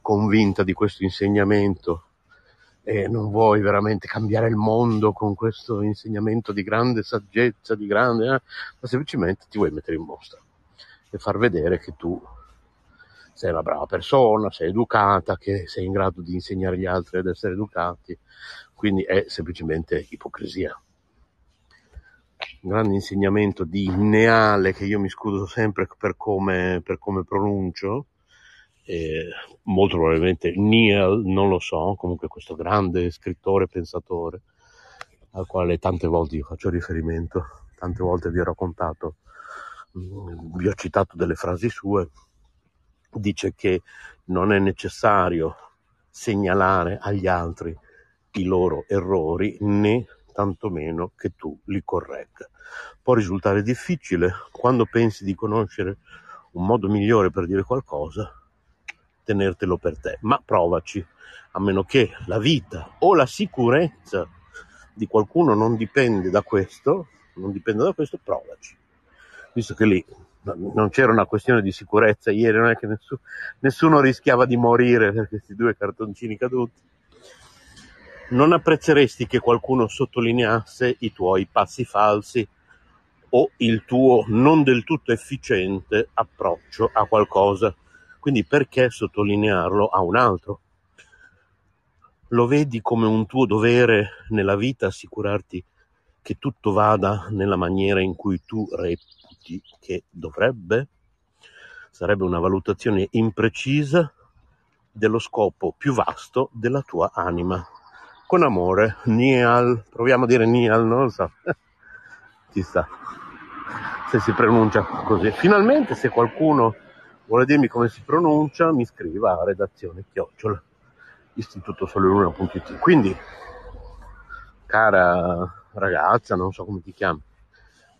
Speaker 2: convinta di questo insegnamento e non vuoi veramente cambiare il mondo con questo insegnamento di grande saggezza, di grande, eh, ma semplicemente ti vuoi mettere in mostra e far vedere che tu sei una brava persona, sei educata, che sei in grado di insegnare agli altri ad essere educati, quindi è semplicemente ipocrisia. Grande insegnamento di Neale che io mi scuso sempre per come, per come pronuncio, eh, molto probabilmente Neil, non lo so, comunque questo grande scrittore, pensatore, al quale tante volte io faccio riferimento, tante volte vi ho raccontato vi ho citato delle frasi sue, dice che non è necessario segnalare agli altri i loro errori né tantomeno che tu li corregga. Può risultare difficile quando pensi di conoscere un modo migliore per dire qualcosa, tenertelo per te, ma provaci, a meno che la vita o la sicurezza di qualcuno non dipende da questo, non dipende da questo, provaci visto che lì non c'era una questione di sicurezza ieri, non è che nessuno, nessuno rischiava di morire per questi due cartoncini caduti. Non apprezzeresti che qualcuno sottolineasse i tuoi passi falsi o il tuo non del tutto efficiente approccio a qualcosa. Quindi perché sottolinearlo a un altro? Lo vedi come un tuo dovere nella vita assicurarti che tutto vada nella maniera in cui tu reputi che dovrebbe, sarebbe una valutazione imprecisa dello scopo più vasto della tua anima. Con amore, Nial, proviamo a dire Nial, non lo so, ci sta, se si pronuncia così. Finalmente, se qualcuno vuole dirmi come si pronuncia, mi scriva a redazione chiocciola, istituto soleluna.it. Quindi, cara ragazza, non so come ti chiami,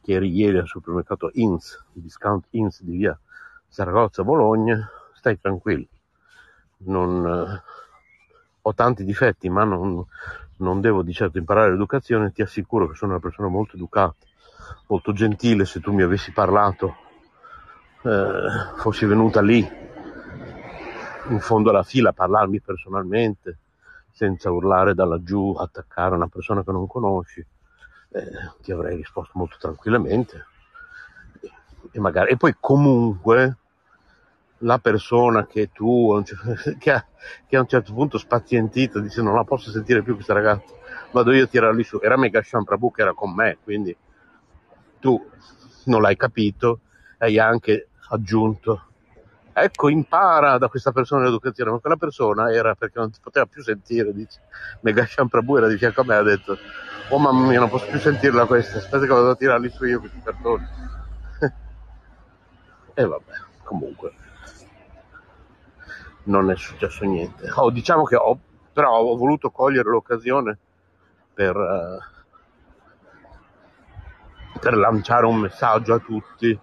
Speaker 2: che eri ieri al supermercato Inns, discount Inns di via Saragozza Bologna, stai tranquillo. Non, eh, ho tanti difetti, ma non, non devo di certo imparare l'educazione, ti assicuro che sono una persona molto educata, molto gentile, se tu mi avessi parlato, eh, fossi venuta lì, in fondo alla fila, a parlarmi personalmente, senza urlare da laggiù, attaccare una persona che non conosci, eh, ti avrei risposto molto tranquillamente. E, magari, e poi comunque la persona che tu che, ha, che a un certo punto spazientita dice non la posso sentire più questa ragazza vado io a tirarli su era Megasham Prabhu che era con me quindi tu non l'hai capito hai anche aggiunto ecco impara da questa persona l'educazione ma quella persona era perché non ti poteva più sentire dice Megasham Prabhu era di fianco a me ha detto Oh mamma mia, non posso più sentirla questa. Aspetta che vado a tirarli su io questi cartoni. e vabbè, comunque. Non è successo niente. Oh, diciamo che ho, però ho voluto cogliere l'occasione per, uh, per lanciare un messaggio a tutti.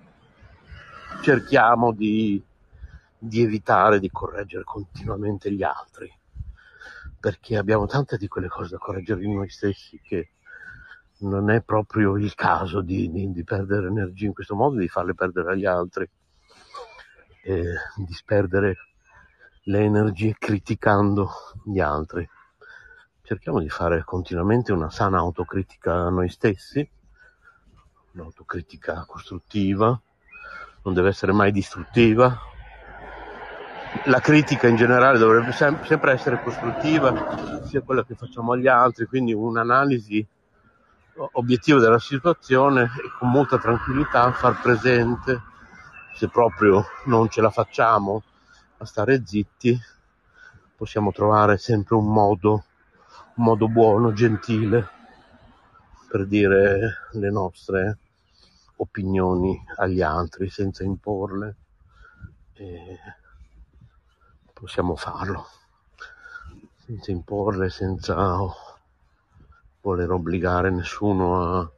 Speaker 2: Cerchiamo di, di evitare di correggere continuamente gli altri perché abbiamo tante di quelle cose da correggere in noi stessi che non è proprio il caso di, di, di perdere energia in questo modo, di farle perdere agli altri, e di sperdere le energie criticando gli altri. Cerchiamo di fare continuamente una sana autocritica a noi stessi, un'autocritica costruttiva, non deve essere mai distruttiva, la critica in generale dovrebbe sem- sempre essere costruttiva, sia quella che facciamo agli altri, quindi un'analisi obiettiva della situazione e con molta tranquillità far presente, se proprio non ce la facciamo a stare zitti, possiamo trovare sempre un modo, un modo buono, gentile per dire le nostre opinioni agli altri senza imporle. E possiamo farlo senza imporle, senza voler obbligare nessuno a,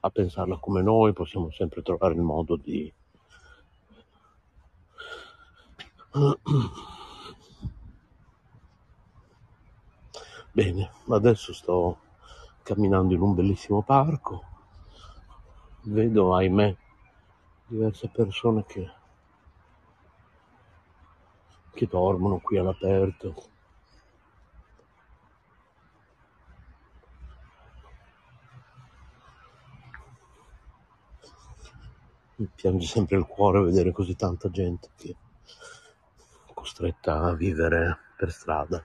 Speaker 2: a pensarla come noi, possiamo sempre trovare il modo di Bene, adesso sto camminando in un bellissimo parco, vedo, ahimè, diverse persone che, che dormono qui all'aperto. Mi piange sempre il cuore vedere così tanta gente che costretta a vivere per strada.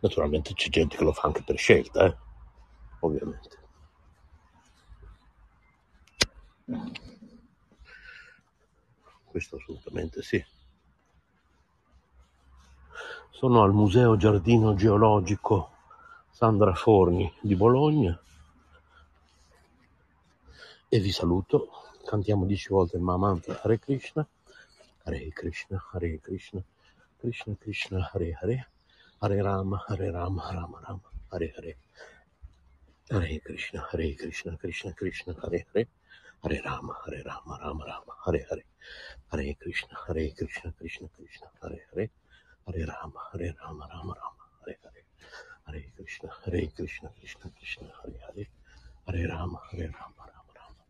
Speaker 2: Naturalmente c'è gente che lo fa anche per scelta, eh? ovviamente. Questo assolutamente sì. Sono al Museo Giardino Geologico Sandra Forni di Bologna e vi saluto. Cantiamo dieci volte il Mahamantra Hare Krishna, Hare Krishna, Hare Krishna, Krishna Krishna, Hare Hare, Hare Rama, Hare Rama, Rama Rama, Hare Hare. Hare Krishna, Hare Krishna, Krishna Krishna, Hare Hare, Hare Rama, Hare Rama, Rama Rama, Hare Hare. Hare Krishna, Hare Krishna, Krishna Krishna, Hare Hare, Hare Rama, Hare Rama, Rama Rama, Hare Hare. Hare Krishna, Hare Krishna, Krishna Krishna, Hare Hare, Hare Rama, Hare Rama,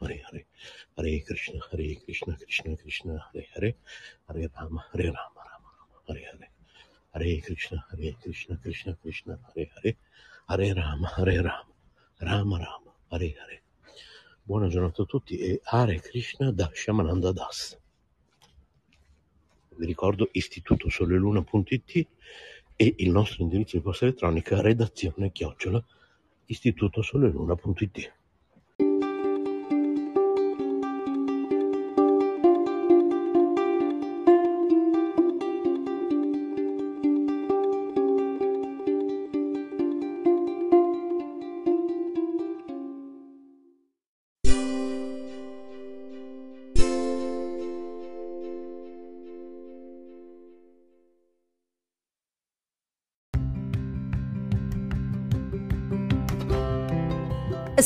Speaker 2: Hare Hare. Hare Krishna, Hare Krishna, Krishna Krishna, Hare Hare, Hare Rama, Hare Rama, Rama Hare Hare. Hare Krishna, Hare Krishna, Krishna Krishna, Hare Hare, Hare Rama, Hare Rama, Rama Rama, Hare Hare. Buona giornata a tutti e Hare Krishna da Shamananda Das. Vi ricordo istitutosoleluna.it e il nostro indirizzo di posta elettronica redazione chiocciola istitutosoleluna.it.